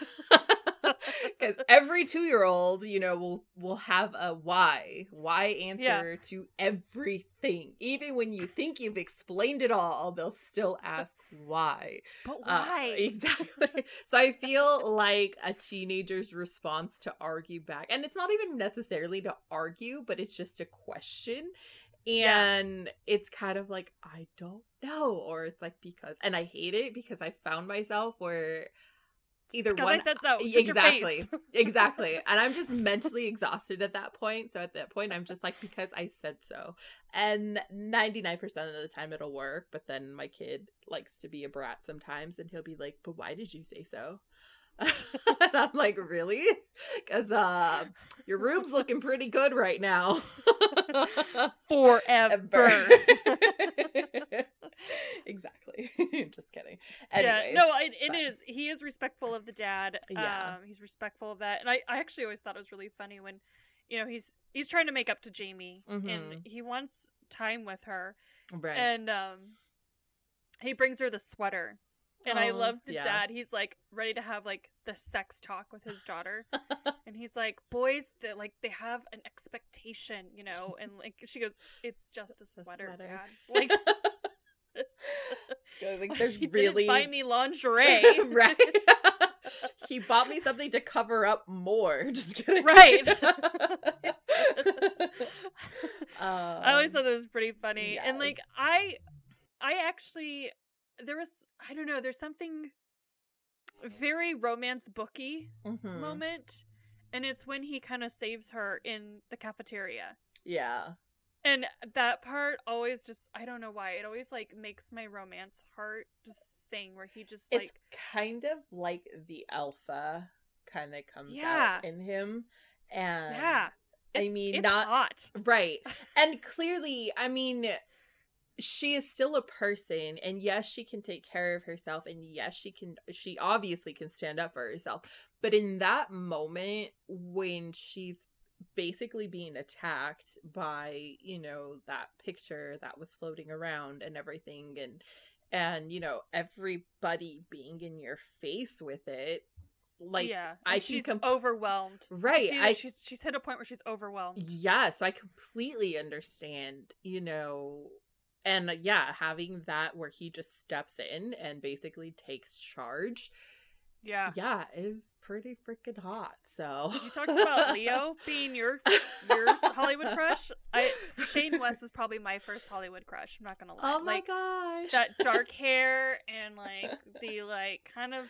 Because every two year old, you know, will will have a why. Why answer to everything. Even when you think you've explained it all, they'll still ask why. But Uh, why? exactly. so I feel like a teenager's response to argue back, and it's not even necessarily to argue, but it's just a question. Yeah. And it's kind of like, I don't know. Or it's like, because, and I hate it because I found myself where either Because one I said so. Exactly. exactly. And i'm just mentally exhausted at that point. So at that point i'm just like because i said so. And 99% of the time it'll work but then my kid likes to be a brat sometimes and he'll be like but why did you say so? And i'm like really? Because uh your room's looking pretty good right now Forever. exactly just kidding yeah, no, it, it is. He is respectful of the dad. Yeah. Um, he's respectful of that, and I, I actually always thought it was really funny when, you know, he's he's trying to make up to Jamie, and Mhm. he wants time with her, right and um, he brings her the sweater, and I Oh, love the yeah. dad. He's like ready to have like the sex talk with his daughter, and he's like, boys, that like they have an expectation, you know, and like she goes, it's just a It's a sweater, sweater. dad. Like. Think there's he really didn't buy me lingerie, right. he bought me something to cover up more. Just kidding. Right. I always Um, thought that was pretty funny. And like. I I actually there was I don't know, there's something very romance booky mhm. moment. And it's when he kind of saves her in the cafeteria. Yeah. And that part always just I don't know why. It always like makes my romance heart just sing where he just It's like kind of like the alpha kind of comes Yeah. out in him. And Yeah. I mean, it's not- hot. Right. And clearly, I mean, she is still a person and yes, she can take care of herself and yes, she can she obviously can stand up for herself. But in that moment when she's basically being attacked by, you know, that picture that was floating around and everything and and you know, everybody being in your face with it, like yeah. I she's com- overwhelmed. right, I she's she's hit a point where she's overwhelmed. yeah, so I completely understand, you know, and uh, yeah, having that where he just steps in and basically takes charge, Yeah. yeah, is pretty freaking hot. So You talked about Leo being your your Hollywood crush. I Shane West is probably my first Hollywood crush. I'm not gonna lie. Oh my like gosh, that dark hair and like the like kind of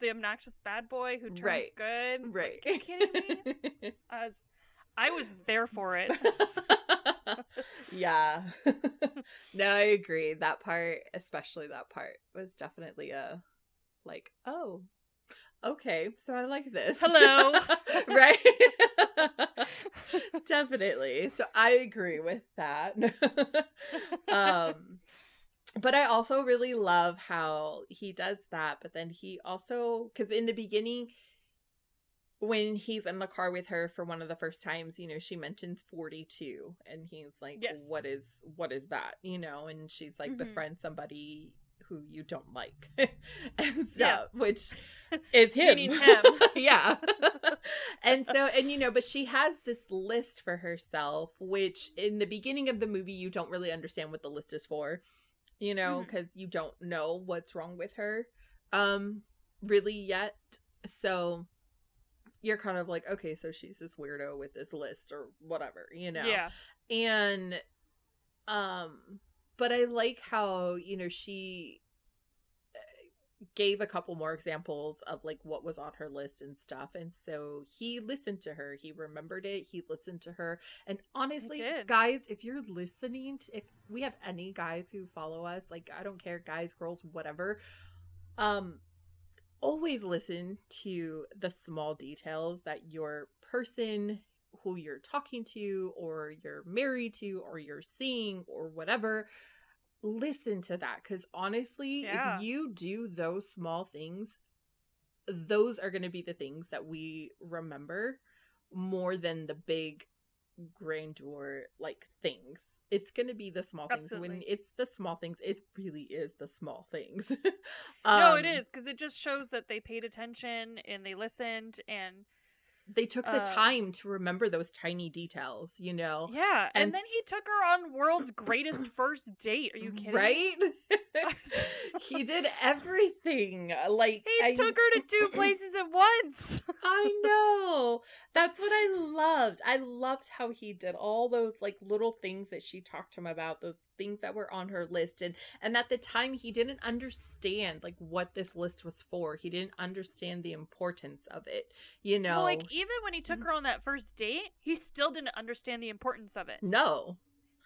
the obnoxious bad boy who turns Right. good. right? Are you kidding me? I was I was there for it. yeah, no, I agree. That part, especially that part, was definitely a like, oh, okay, so I like this. Hello. right? Definitely. So I agree with that. um but I also really love how he does that, but then he also cuz in the beginning when he's in the car with her for one of the first times, you know, she mentions 42 and he's like Yes. what is what is that, you know, and she's like Mhm. befriend somebody who you don't like and stuff, Yeah. which is him. Him. yeah. and so, and you know, but she has this list for herself, which in the beginning of the movie, you don't really understand what the list is for, you know, because you don't know what's wrong with her. Um, really yet. So you're kind of like, okay, so she's this weirdo with this list or whatever, you know. Yeah. And um but I like how, you know, she uh, gave a couple more examples of like what was on her list and stuff and so he listened to her he remembered it he listened to her and honestly guys if you're listening to, if we have any guys who follow us like i don't care guys girls whatever um always listen to the small details that your person who you're talking to or you're married to or you're seeing or whatever listen to that because honestly Yeah. if you do those small things those are going to be the things that we remember more than the big grandeur like things. It's going to be the small things. When it's the small things it really is the small things. No, it Um, because it just shows that they paid attention and they listened and they took the Uh, time to remember those tiny details you know yeah, and, And then he took her on world's greatest first date. Are you kidding? right he did everything like He I, took her to two places at once. I know that's what i loved i loved how he did all those like little things that she talked to him about those things that were on her list and and at the time he didn't understand like what this list was for he didn't understand the importance of it you know Well, like even when he took Mm. her on that first date, he still didn't understand the importance of it. no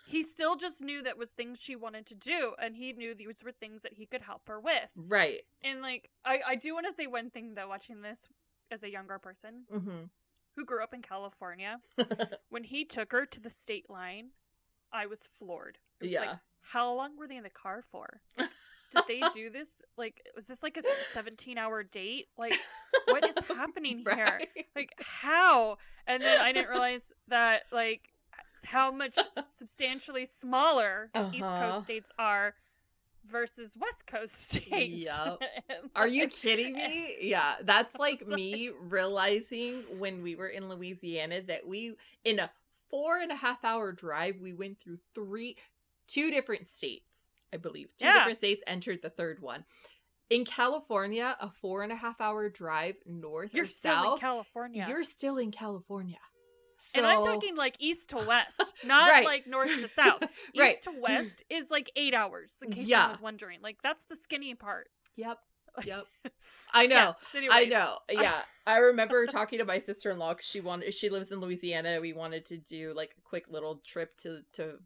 He still just knew that was things she wanted to do, and he knew these were things that he could help her with. right And like, I I do want to say one thing though, watching this as a younger person hmm who grew up in California, when he took her to the state line, I was floored. It was yeah like, how long were they in the car for? Did they do this? Like, was this like a 17 hour date? Like, what is happening here? Like, how? And then I didn't realize that, like, how much substantially smaller East Uh-huh. Coast states are versus West Coast states. Yup. And, Are you kidding me? Yeah, that's like was like- me realizing when we were in Louisiana that we, in a four and a half hour drive, we went through three, two different states, I believe. Two Yeah. different states entered the third one. In California, a four and a half hour drive north You're or still in south, California. you're still in California. So, and I'm talking like east to west, not Right. like north to south. East Right. to west is like eight hours, in case Yeah. someone was wondering. Like that's the skinny part. Yep. Yep. I know. Yeah, so I know. Yeah. I remember talking to my sister-in-law cuz she wanted she lives in Louisiana. We wanted to do like a quick little trip to to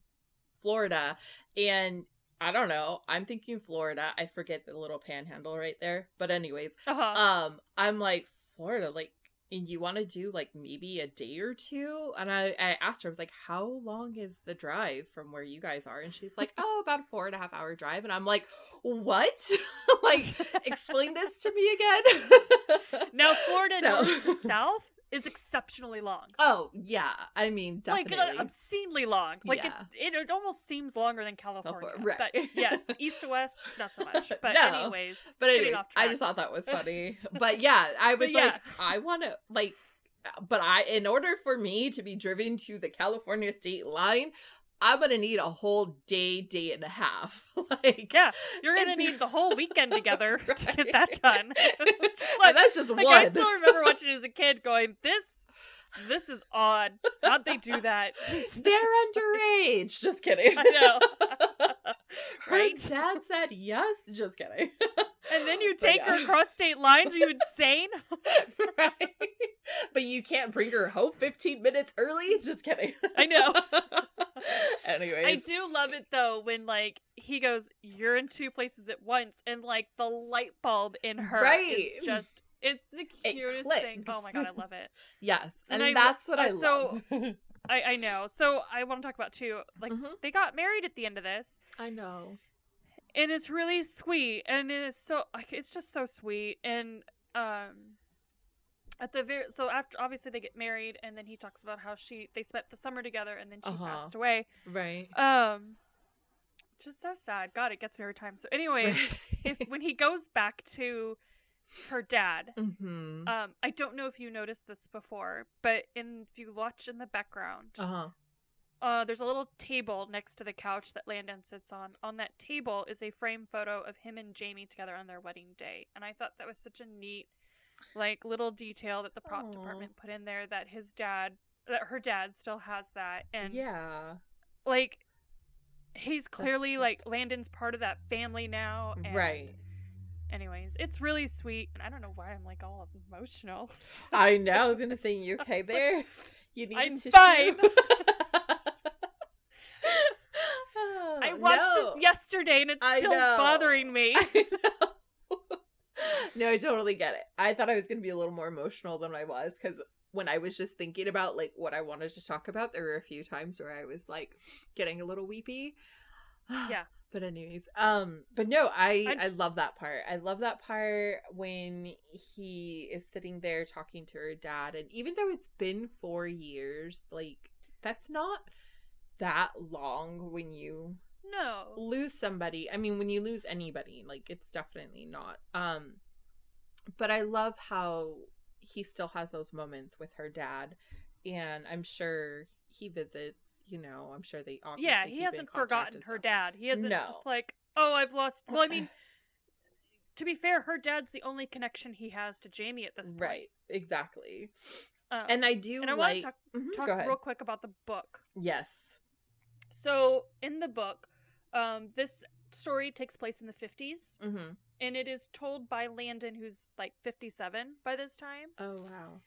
Florida and I don't know. I'm thinking Florida. I forget the little panhandle right there. But anyways, Uh-huh. um I'm like Florida like and you want to do like maybe a day or two and I, I asked her i was like how long is the drive from where you guys are and she's like oh about a four and a half hour drive and i'm like what like explain this to me again now Florida So- north to south is exceptionally long. oh yeah i mean definitely Like uh, obscenely long. Like Yeah. it, it, it almost seems longer than California. right. But yes, east to west, not so much. But No. anyways, but anyways off i just thought that was funny but yeah i was But like i want to like but i in order for me to be driven to the california state line i'm gonna need a whole day day and a half like Yeah, you're gonna need the whole weekend together to get that done. Which is And what- that's just like one I still remember watching it as a kid, going, "This, this is odd. How'd they do that?" They're underage. Just kidding. I know. Her Right? dad said yes. Just kidding. And then you take yeah. her across state lines. Are you insane? right. But you can't bring her home 15 minutes early. Just kidding. I know. Anyways. I do love it though when like he goes, "You're in two places at once," and like the light bulb in her Right. is just. It's the It cutest thing. Oh my god, I love it. Yes. And, And I- that's what I uh, so- love. I I know. So I want to talk about too. Like Mhm. they got married at the end of this, I know. And it's really sweet and it is so like it's just so sweet and um at the very so after obviously they get married and then he talks about how she they spent the summer together and then she Uh-huh. passed away Right. um just so sad god it gets me every time so anyway if when he goes back to her dad mm-hmm. um i don't know if you noticed this before but in if you watch in the background Uh-huh. Uh, there's a little table next to the couch that Landon sits on. On that table is a frame photo of him and Jamie together on their wedding day, and I thought that was such a neat, like little detail that the prop Aw. department put in there that his dad, that her dad still has that, and yeah. like he's clearly like Landon's part of that family now, and Right. Anyways, it's really sweet, and I don't know why I'm like all emotional. I know. I was gonna say you okay was like, there. you need I'm tissue? fine. I watched no. this yesterday, and it's I still know. bothering me. I know. no, I totally get it. I thought I was going to be a little more emotional than I was because when I was just thinking about like what I wanted to talk about, there were a few times where I was like getting a little weepy. Yeah. But anyways, um, but no, I I'm- I love that part. I love that part when he is sitting there talking to her dad, and even though it's been four years, like that's not that long when you No. lose somebody i mean when you lose anybody like it's definitely not um but i love how he still has those moments with her dad and i'm sure he visits you know i'm sure they obviously Yeah, he hasn't forgotten her dad. He hasn't No. just like, oh, I've lost. Well, I mean, to be fair, her dad's the only connection he has to Jamie at this point. right exactly Um, and i do and I want to talk, Mhm, talk real quick about the book. yes So in the book, um, this story takes place in the 50s, mm-hmm. and it is told by Landon, who's like 57 by this time. oh wow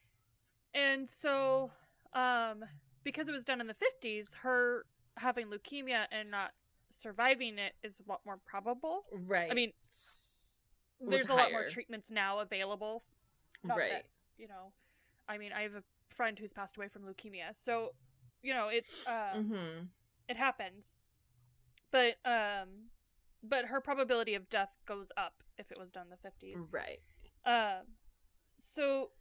And so, um, because it was done in the 50s, her having leukemia and not surviving it is a lot more probable. right I mean, there's a lot more treatments now available. not right that- You know, I mean, I have a friend who's passed away from leukemia, so you know, it's uh, mm-hmm. it happens. But um, but her probability of death goes up if it was done in the 50s. right Um, so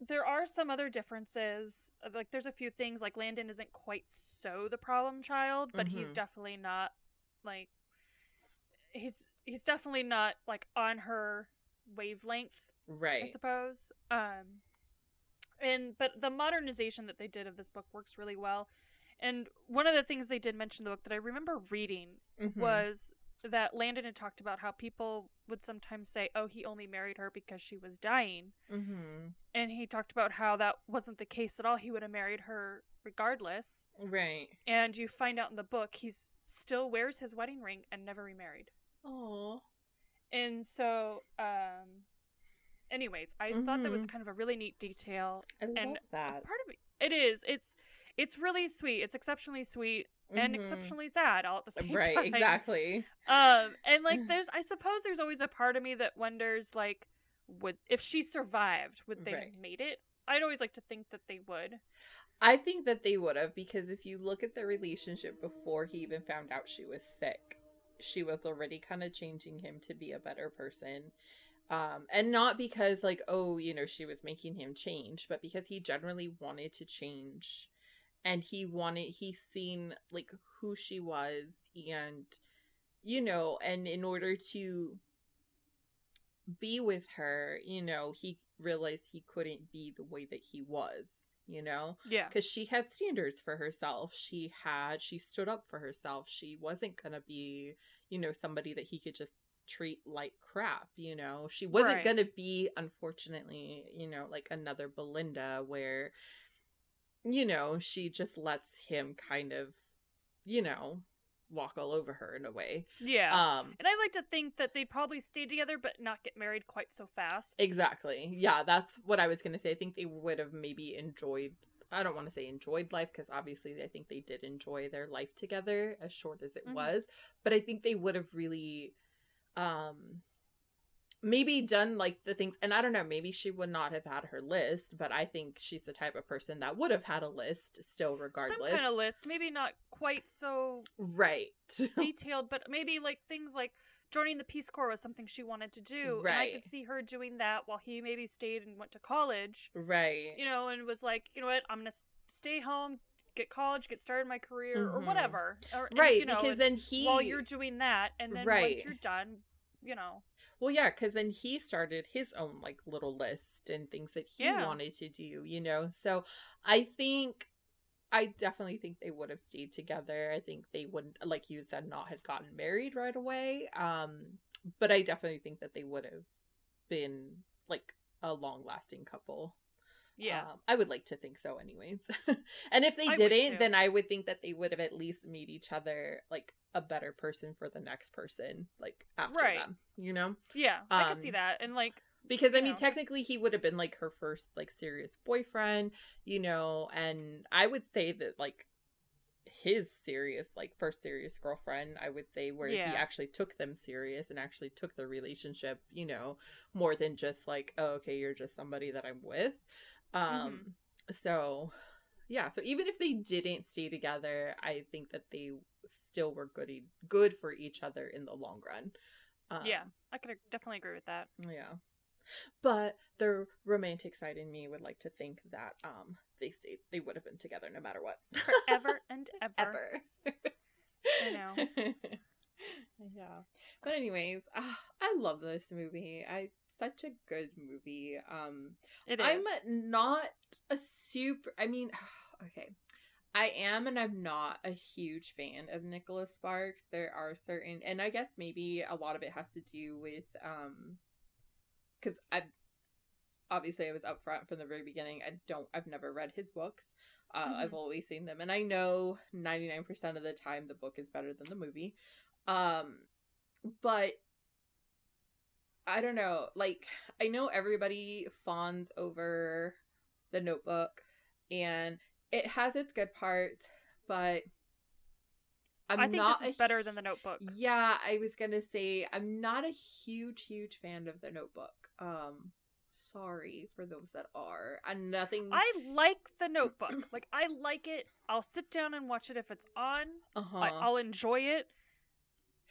there are some other differences. Uh, Like there's a few things like Landon isn't quite so the problem child, but he's Mhm. definitely not like he's he's definitely not like on her wavelength, right? I suppose. Um and but the modernization that they did of this book works really well. And one of the things they did mention in the book that I remember reading Mhm. was that Landon had talked about how people would sometimes say, "Oh, he only married her because she was dying," mm-hmm. and he talked about how that wasn't the case at all. He would have married her regardless. right And you find out in the book he's still wears his wedding ring and never remarried. oh And so, um, anyways, I thought that was Mhm. kind of a really neat detail. i love And that Part of it, it is. It's it's really sweet. It's exceptionally sweet and Mhm. exceptionally sad all at the same right time. Right, exactly um and like there's i suppose there's always a part of me that wonders like would if she survived would they Right. have made it i'd always like to think that they would I think that they would have because if you look at the relationship before he even found out she was sick, she was already kind of changing him to be a better person. Um, and not because like, oh, you know, she was making him change, but because he generally wanted to change and he wanted he seen like who she was and you know, and in order to be with her, you know, he realized he couldn't be the way that he was, you know? yeah because she had standards for herself she had she stood up for herself she wasn't gonna be you know somebody that he could just treat like crap you know she wasn't Right. gonna be unfortunately you know like another belinda where you know she just lets him kind of you know walk all over her in a way yeah um and i like to think that they'd probably stay together but not get married quite so fast Exactly. Yeah, that's what I was going to say. I think they would have maybe enjoyed I don't want to say enjoyed life because obviously I think they did enjoy their life together as short as it Mhm. was, but I think they would have really um maybe done like the things and I don't know, maybe she would not have had her list, but I think she's the type of person that would have had a list still regardless. some kind of list maybe not quite so right. detailed but maybe like things like joining the peace corps was something she wanted to do and i could see her doing that while he maybe stayed and went to college right. you know, and was like, you know what, I'm gonna stay home, get college, get started in my career, or Mhm. whatever. Or, and, right, you know, because and then he while you're doing that, and then Right. once you're done, you know, Well, yeah, because then he started his own like little list and things that he Yeah. wanted to do, you know. So I think I definitely think they would have stayed together. I think they wouldn't, like you said, not had gotten married right away. Um, but I definitely think that they would have been like a long lasting couple. Yeah. Um, I would like to think so, anyways. and if they I didn't, then I would think that they would have at least made each other like a better person for the next person, like after Right. them, you know? yeah, I can see um, that. And like Because I mean, know, technically, he would have been like her first like serious boyfriend, you know, and I would say that like his serious like first serious girlfriend i would say where Yeah. he actually took them serious and actually took the relationship you know more than just like oh, okay you're just somebody that i'm with um so yeah so even if they didn't stay together i think that they still were good good for each other in the long run um, yeah, I could definitely agree with that. yeah but the romantic side in me would like to think that um they stayed they would have been together no matter what Forever and ever. ever I know. yeah but anyways ah, i love this movie i such a good movie um It is. i'm not a super i mean okay. I am and i'm not a huge fan of nicholas sparks. There are certain and i guess maybe a lot of it has to do with um because i obviously i was upfront from the very beginning. I don't i've never read his books. Uh, Mhm. i've always seen them and i know 99% of the time the book is better than the movie. Um but i don't know like i know everybody fawns over the notebook and it has its good parts but i'm I think not this is a better than the Notebook. yeah, I was gonna say I'm not a huge, huge fan of the Notebook. Um, sorry for those that are. And nothing. I like the Notebook. like I like it. I'll sit down and watch it if it's on. uh-huh. I, I'll enjoy it.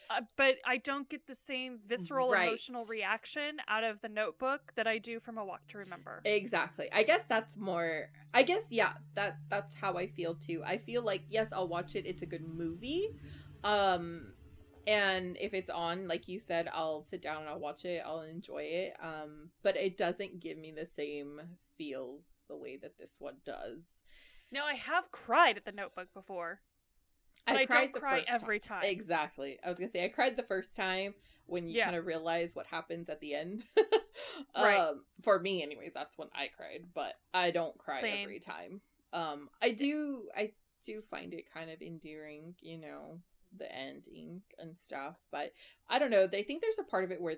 Uh, but I don't get the same visceral Right. emotional reaction out of the Notebook that I do from A Walk to Remember. Exactly. I guess that's more. I guess yeah. That that's how I feel too. I feel like yes, I'll watch it. It's a good movie. Um, and if it's on, like you said, I'll sit down and I'll watch it. I'll enjoy it. Um, but it doesn't give me the same feels the way that this one does. Now I have cried at the Notebook before, but I, don't cry every time. Exactly. I was gonna say I cried the first time when you Yeah. kind of realize what happens at the end. Right. Um, for me, anyways, that's when I cried, but I don't cry Same. every time. Um, I do. I do find it kind of endearing, you know, the ending and stuff. But I don't know. They think there's a part of it where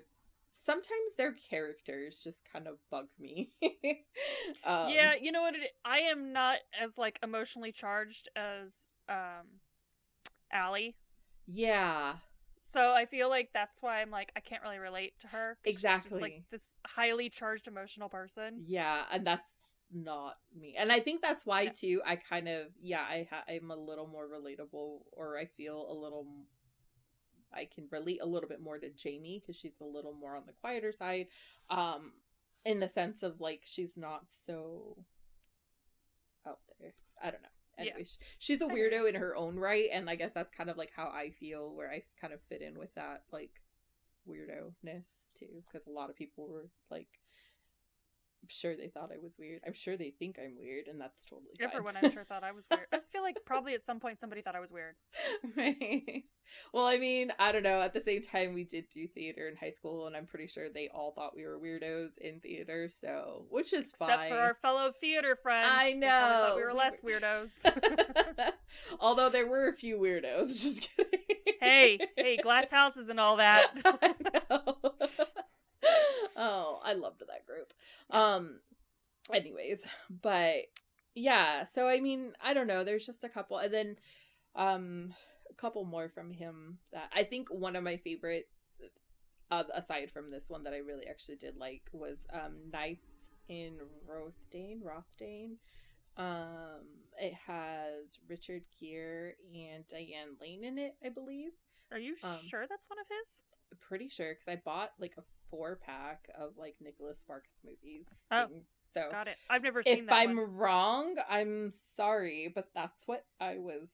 sometimes their characters just kind of bug me. um, yeah, you know what? It, I am not as like emotionally charged as um, Allie. Yeah. So I feel like that's why I'm like I can't really relate to her. she's just, Exactly. like this highly charged emotional person. Yeah, and that's not me. And I think that's why Yeah. too. I kind of yeah, I ha- I'm a little more relatable, or I feel a little. I can relate a little bit more to Jamie because she's a little more on the quieter side, um, in the sense of like she's not so out there. I don't know. Yeah. She's a weirdo in her own right, and I guess that's kind of like how I feel, where I kind of fit in with that like weirdo ness too, because a lot of people were like, I'm sure they thought I was weird. I'm sure they think I'm weird, and that's totally fine. Everyone I'm sure thought I was weird. I feel like probably at some point somebody thought I was weird. right. Well, I mean, I don't know. At the same time, we did do theater in high school, and I'm pretty sure they all thought we were weirdos in theater. So, which is Except fine. for our fellow theater friends. I They probably thought know. we were less weirdos. Although there were a few weirdos. Just kidding. hey, hey, glass houses and all that. I know. I loved that group. Um anyways, but yeah, so I mean, I don't know, there's just a couple and then um a couple more from him that I think one of my favorites uh, aside from this one that I really actually did like was um Nights in Rothdane, Rothdane. Um it has Richard Gere and Diane Lane in it, I believe Are you Um, sure that's one of his? pretty sure because I bought like a four pack of like Nicholas Sparks movies Oh, things. So Got it. I've never seen if that I'm one. wrong, I'm sorry, but that's what I was.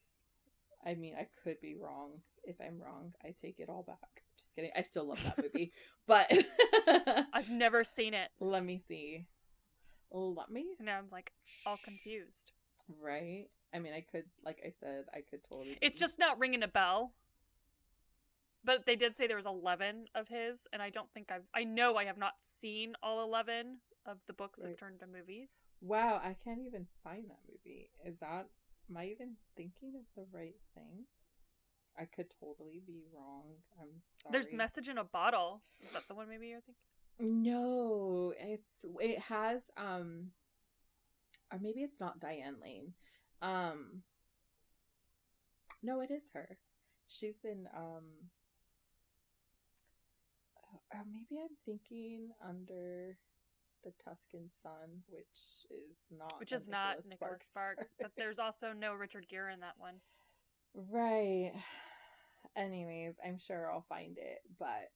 I mean, I could be wrong. If I'm wrong, I take it all back. Just kidding. I still love that movie, but I've never seen it. let me see. Let me So now I'm like all confused. right. I mean, I could, like I said, I could totally. It's just not ringing a bell. But they did say there was 11 of his, and I don't think I've. I know I have not seen all 11 of the books that turned to movies. wow. I can't even find that movie. Is that? Am I even thinking of the right thing? I could totally be wrong. I'm sorry. There's Message in a Bottle. Is that the one maybe you're thinking? No, it's it has um or maybe it's not Diane Lane. Um No, it is her. She's in um uh, maybe I'm thinking under the Tuscan Sun, which is not Which is not Nicholas Nicholas Sparks, but there's also no Richard Gere in that one. Right. Anyways, I'm sure I'll find it, but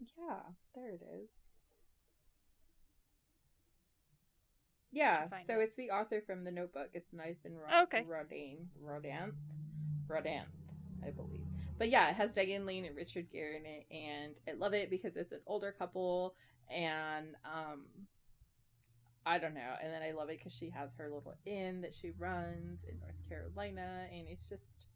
yeah, there it is. Yeah, so it. it's the author from the Notebook. It's Nathan Rod- Oh, okay. Rodan, Rodan, Rodan, I believe. But yeah, it has Diane Lane and Richard Gere in it, and I love it because it's an older couple, and um, I don't know. And then I love it because she has her little inn that she runs in North Carolina, and it's just.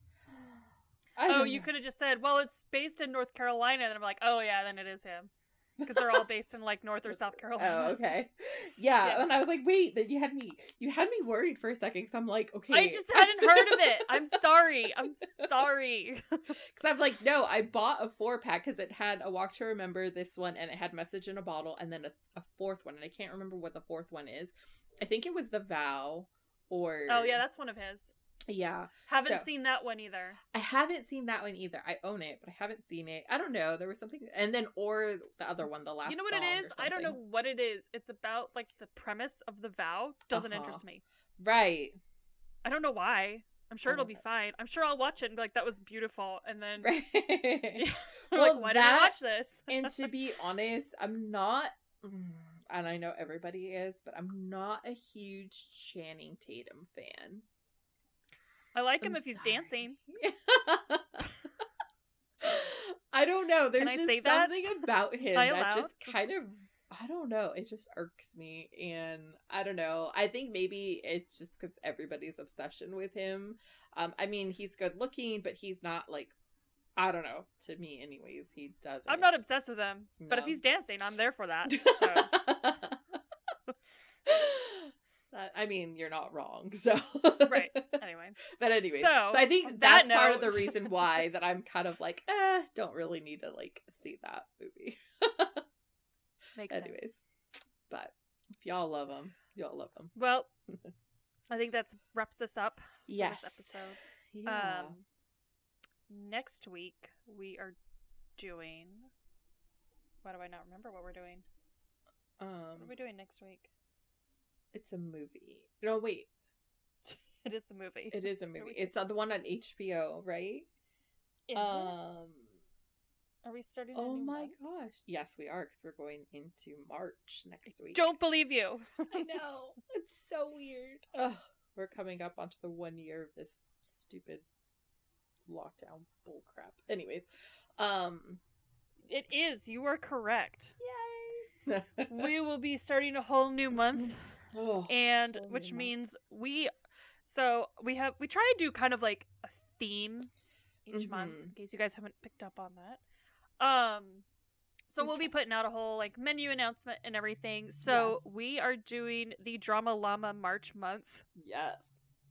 I Oh, you could have just said, "Well, it's based in North Carolina," and I'm like, "Oh yeah, then it is him," because they're all based in like North or South oh, Carolina. Oh, okay. Yeah, Yeah. and I was like, wait, then you had me, you had me worried for a second because I'm like, okay, I just hadn't heard of it. I'm sorry. I'm sorry. Because I'm like, no, I bought a four pack because it had a Walk to Remember this one, and it had Message in a Bottle, and then a, a fourth one, and I can't remember what the fourth one is. I think it was The Vow, or Oh yeah, that's one of his. Yeah. Haven't So- seen that one either. I haven't seen that one either. I own it, but I haven't seen it. I don't know. There was something, and then or the other one, the last. You know what it is? I don't know what it is. It's about like the premise of the vow doesn't Uh-huh. interest me. Right. I don't know why. I'm sure it'll be fine. I'm sure I'll watch it and be like, "That was beautiful," and then Right. I'm Well, like, "Why did I watch this?" and to be honest, I'm not, mm, and I know everybody is, but I'm not a huge Channing Tatum fan. I like him I'm if he's sorry. dancing. I don't know. There's just something about him that just kind of I don't know. It just irks me, and I don't know. I think maybe it's just because everybody's obsession with him. Um, I mean, he's good looking, but he's not like I don't know. To me, anyways, he doesn't. I'm not obsessed with him, but if he's dancing, I'm there for that. So That- I mean, you're not wrong. So right. Anyways, But anyways, So, so, I think that's that part of the reason why that I'm kind of like, eh, don't really need to like see that movie. makes anyways, sense. but if y'all love them, y'all love them. Well, I think that's wraps this up. Yes. This episode. Yeah. Um, next week we are doing. Why do I not remember what we're doing? What are um, we doing next week? It's a movie. No, wait, It is a movie. it is a movie. It's uh, the one on HBO, right? Is it? um. Are we starting? a Oh my month? gosh! Yes, we are because we're going into March next week. Don't believe you. I know. It's so weird. Ugh. We're coming up onto the one year of this stupid lockdown bullcrap. Anyways, um it is. You are correct. yay. we will be starting a whole new month. Oh, and new which means we so we have we try to do kind of like a theme each month in case you guys haven't picked up on that um so We we'll be putting out a whole like menu announcement and everything so Yes. we are doing the drama llama march month yes.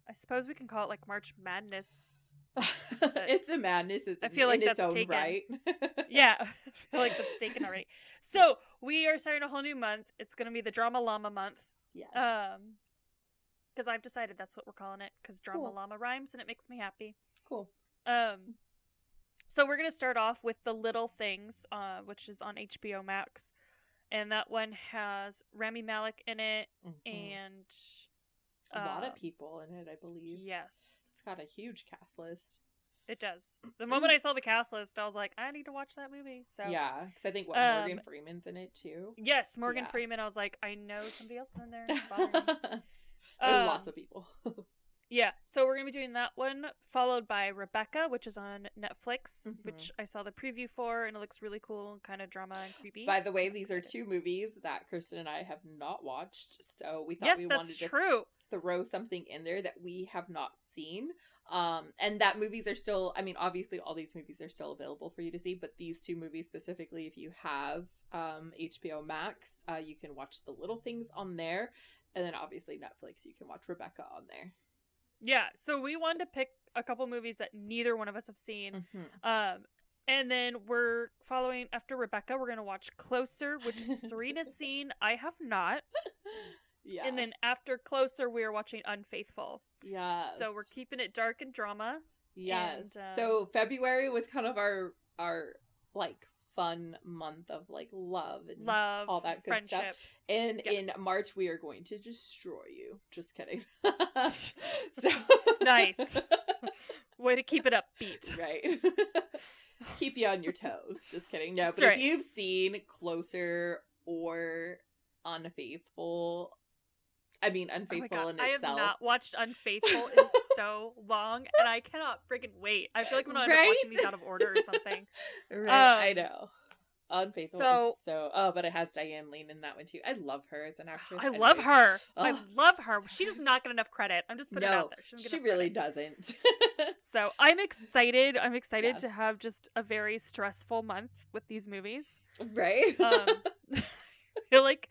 i suppose we can call it like march madness it's a madness. I feel like its that's taken. right. yeah i feel like that's taken already so we are starting a whole new month it's going to be the drama llama month yes. um because i've decided that's what we're calling it because drama Cool. llama rhymes and it makes me happy cool. Um, so we're gonna start off with the Little Things, uh, which is on HBO Max, and that one has Rami Malek in it, Mhm. and a lot uh, of people in it, I believe. yes, It's got a huge cast list. It does. The moment I saw the cast list, I was like, I need to watch that movie. So Yeah, because I think what Um, Morgan Freeman's in it too. yes, Morgan Yeah. Freeman. I was like, I know somebody else in there. there It's bothering me. are lots Um, of people. Yeah, so we're gonna be doing that one, followed by Rebecca, which is on Netflix, Mhm. which I saw the preview for, and it looks really cool and kind of drama and creepy. By the way, these are two movies that Kristen and I have not watched, so we thought yes, we wanted to true. throw something in there that we have not seen. Um, and that movies are still, I mean, obviously all these movies are still available for you to see, but these two movies specifically, if you have um, HBO Max, uh, you can watch the little things on there. And then obviously Netflix, you can watch Rebecca on there. Yeah, so we wanted to pick a couple movies that neither one of us have seen. Mm-hmm. Um, and then we're following after Rebecca. We're gonna watch Closer, which Serena's seen. I have not. Yeah. And then after Closer, we are watching Unfaithful. yeah. So we're keeping it dark and drama. Yes. And, um, so February was kind of our our like fun month of like love and Love, all that good stuff. And Yep. in March we are going to destroy you. Just kidding. so Nice. Way to keep it upbeat. right. Keep you on your toes. Just kidding. No, but right. if you've seen Closer or Unfaithful, I mean Oh Unfaithful God, in I have not watched Unfaithful in so long, and I cannot friggin' wait. I feel like I'm gonna end up watching these out of order or something. Right, I Um, know. Unfaithful so- is so oh, but it has Diane Lane in that one too. I love her as an actress. I love anyways. her. I love her. She does not get enough credit. I'm just putting it out there. She, She really credit. doesn't. So I'm excited. I'm excited to have just a very stressful month with these movies. right? Um, I feel like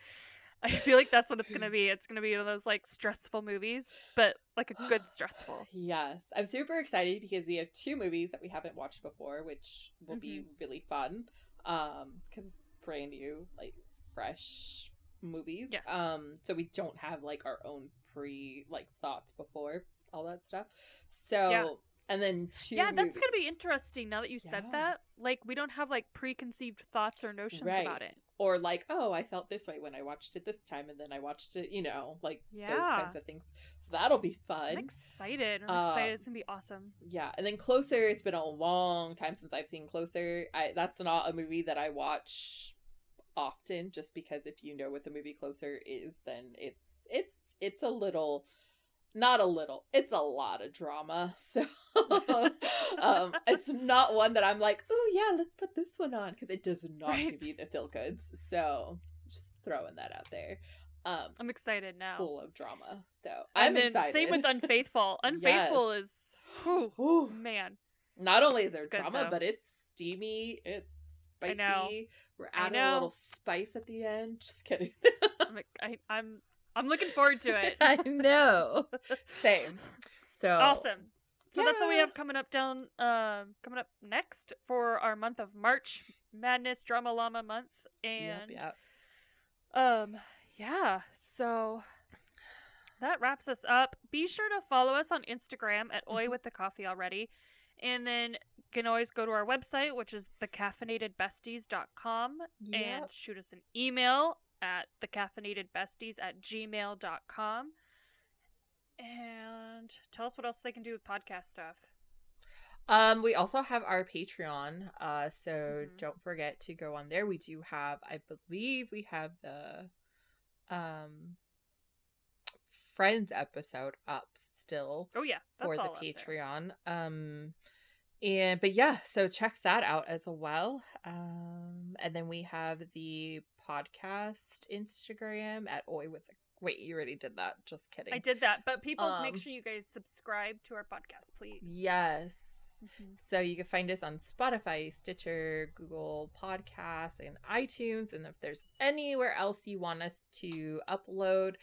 I feel like that's what it's gonna be. It's gonna be one of those like stressful movies, but like a good stressful. yes. I'm super excited because we have two movies that we haven't watched before, which will be Mm-hmm. really fun. Um, because brand new, like fresh movies. Yes. Um, so we don't have like our own pre like thoughts before all that stuff. So Yeah. and then two yeah, that's movies- gonna be interesting now that you said Yeah. that. Like we don't have like preconceived thoughts or notions Right. about it. Or like oh i felt this way when i watched it this time and then i watched it you know like those kinds of things so that'll be fun I'm excited. I'm excited. Um, It's gonna be awesome. yeah and then closer it's been a long time since i've seen closer i that's not a movie that i watch often just because if you know what the movie closer is then it's it's it's a little not a little it's a lot of drama so um it's not one that i'm like oh yeah let's put this one on because it does not Right. give you the feel goods so just throwing that out there um I'm excited now. full of drama so i'm and then excited same with Unfaithful. Unfaithful is whew, Ooh. man. not only is there It's drama but it's steamy it's I spicy know. we're I adding a little spice at the end just kidding I'm, I, I'm I'm looking forward to it. i know same so Awesome. So that's what we have coming up down uh, coming up next for our month of March Madness Drama Llama month. And yep. um yeah, so that wraps us up. Be sure to follow us on Instagram at Oi Mhm. with the coffee already. And then you can always go to our website, which is thecaffeinatedbesties.com and shoot us an email at thecaffeinatedbesties at gmail.com. And tell us what else they can do with podcast stuff. Um, we also have our Patreon. Uh, so Mhm. don't forget to go on there. We do have, I believe, we have the um Friends episode up still Oh yeah, that's for the. Patreon. Um, and but yeah, so check that out as well. Um, and then we have the podcast Instagram at Oi with. A, wait, you already did that. Just kidding. I did that, but people make Um, sure you guys subscribe to our podcast, please. Yes. Mhm. So you can find us on Spotify, Stitcher, Google Podcasts, and iTunes. And if there's anywhere else you want us to upload,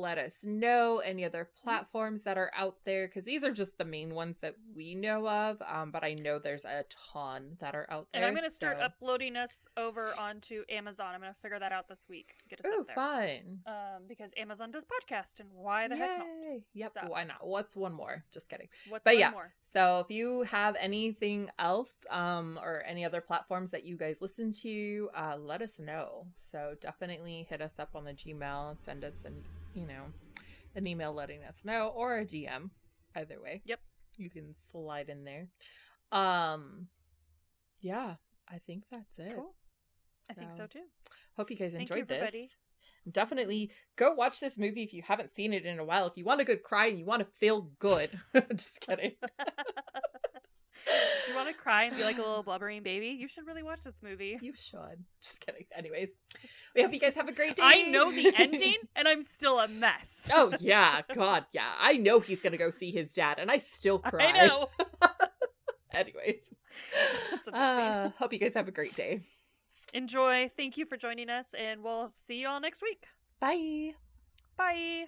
let us know. Any other platforms that are out there, because these are just the main ones that we know of. Um, but I know there's a ton that are out there. And I'm gonna start so- uploading us over onto Amazon. I'm gonna figure that out this week. Get us Ooh, up there. fun! Um, because Amazon does podcast, and why the heck not? Yep. So- Why not? What's one more? Just kidding. What's But one yeah, more? So if you have anything else, um, or any other platforms that you guys listen to, uh, let us know. So definitely hit us up on the Gmail and send us an, you know, an email letting us know or a DM. Either way. Yep. You can slide in there. Um, yeah, I think that's it. Cool. I think so So- too. Hope you guys Thank you, enjoyed this. Definitely go watch this movie if you haven't seen it in a while. If you want a good cry and you want to feel good. Just kidding. If you want to cry and be like a little blubbering baby, you should really watch this movie. You should. Just kidding. Anyways, we hope you guys have a great day. I know the ending, and I'm still a mess. oh yeah, God, yeah. I know he's gonna go see his dad, and I still cry. I know. Anyways, That's uh, hope you guys have a great day. Enjoy. Thank you for joining us, and we'll see you all next week. Bye. Bye.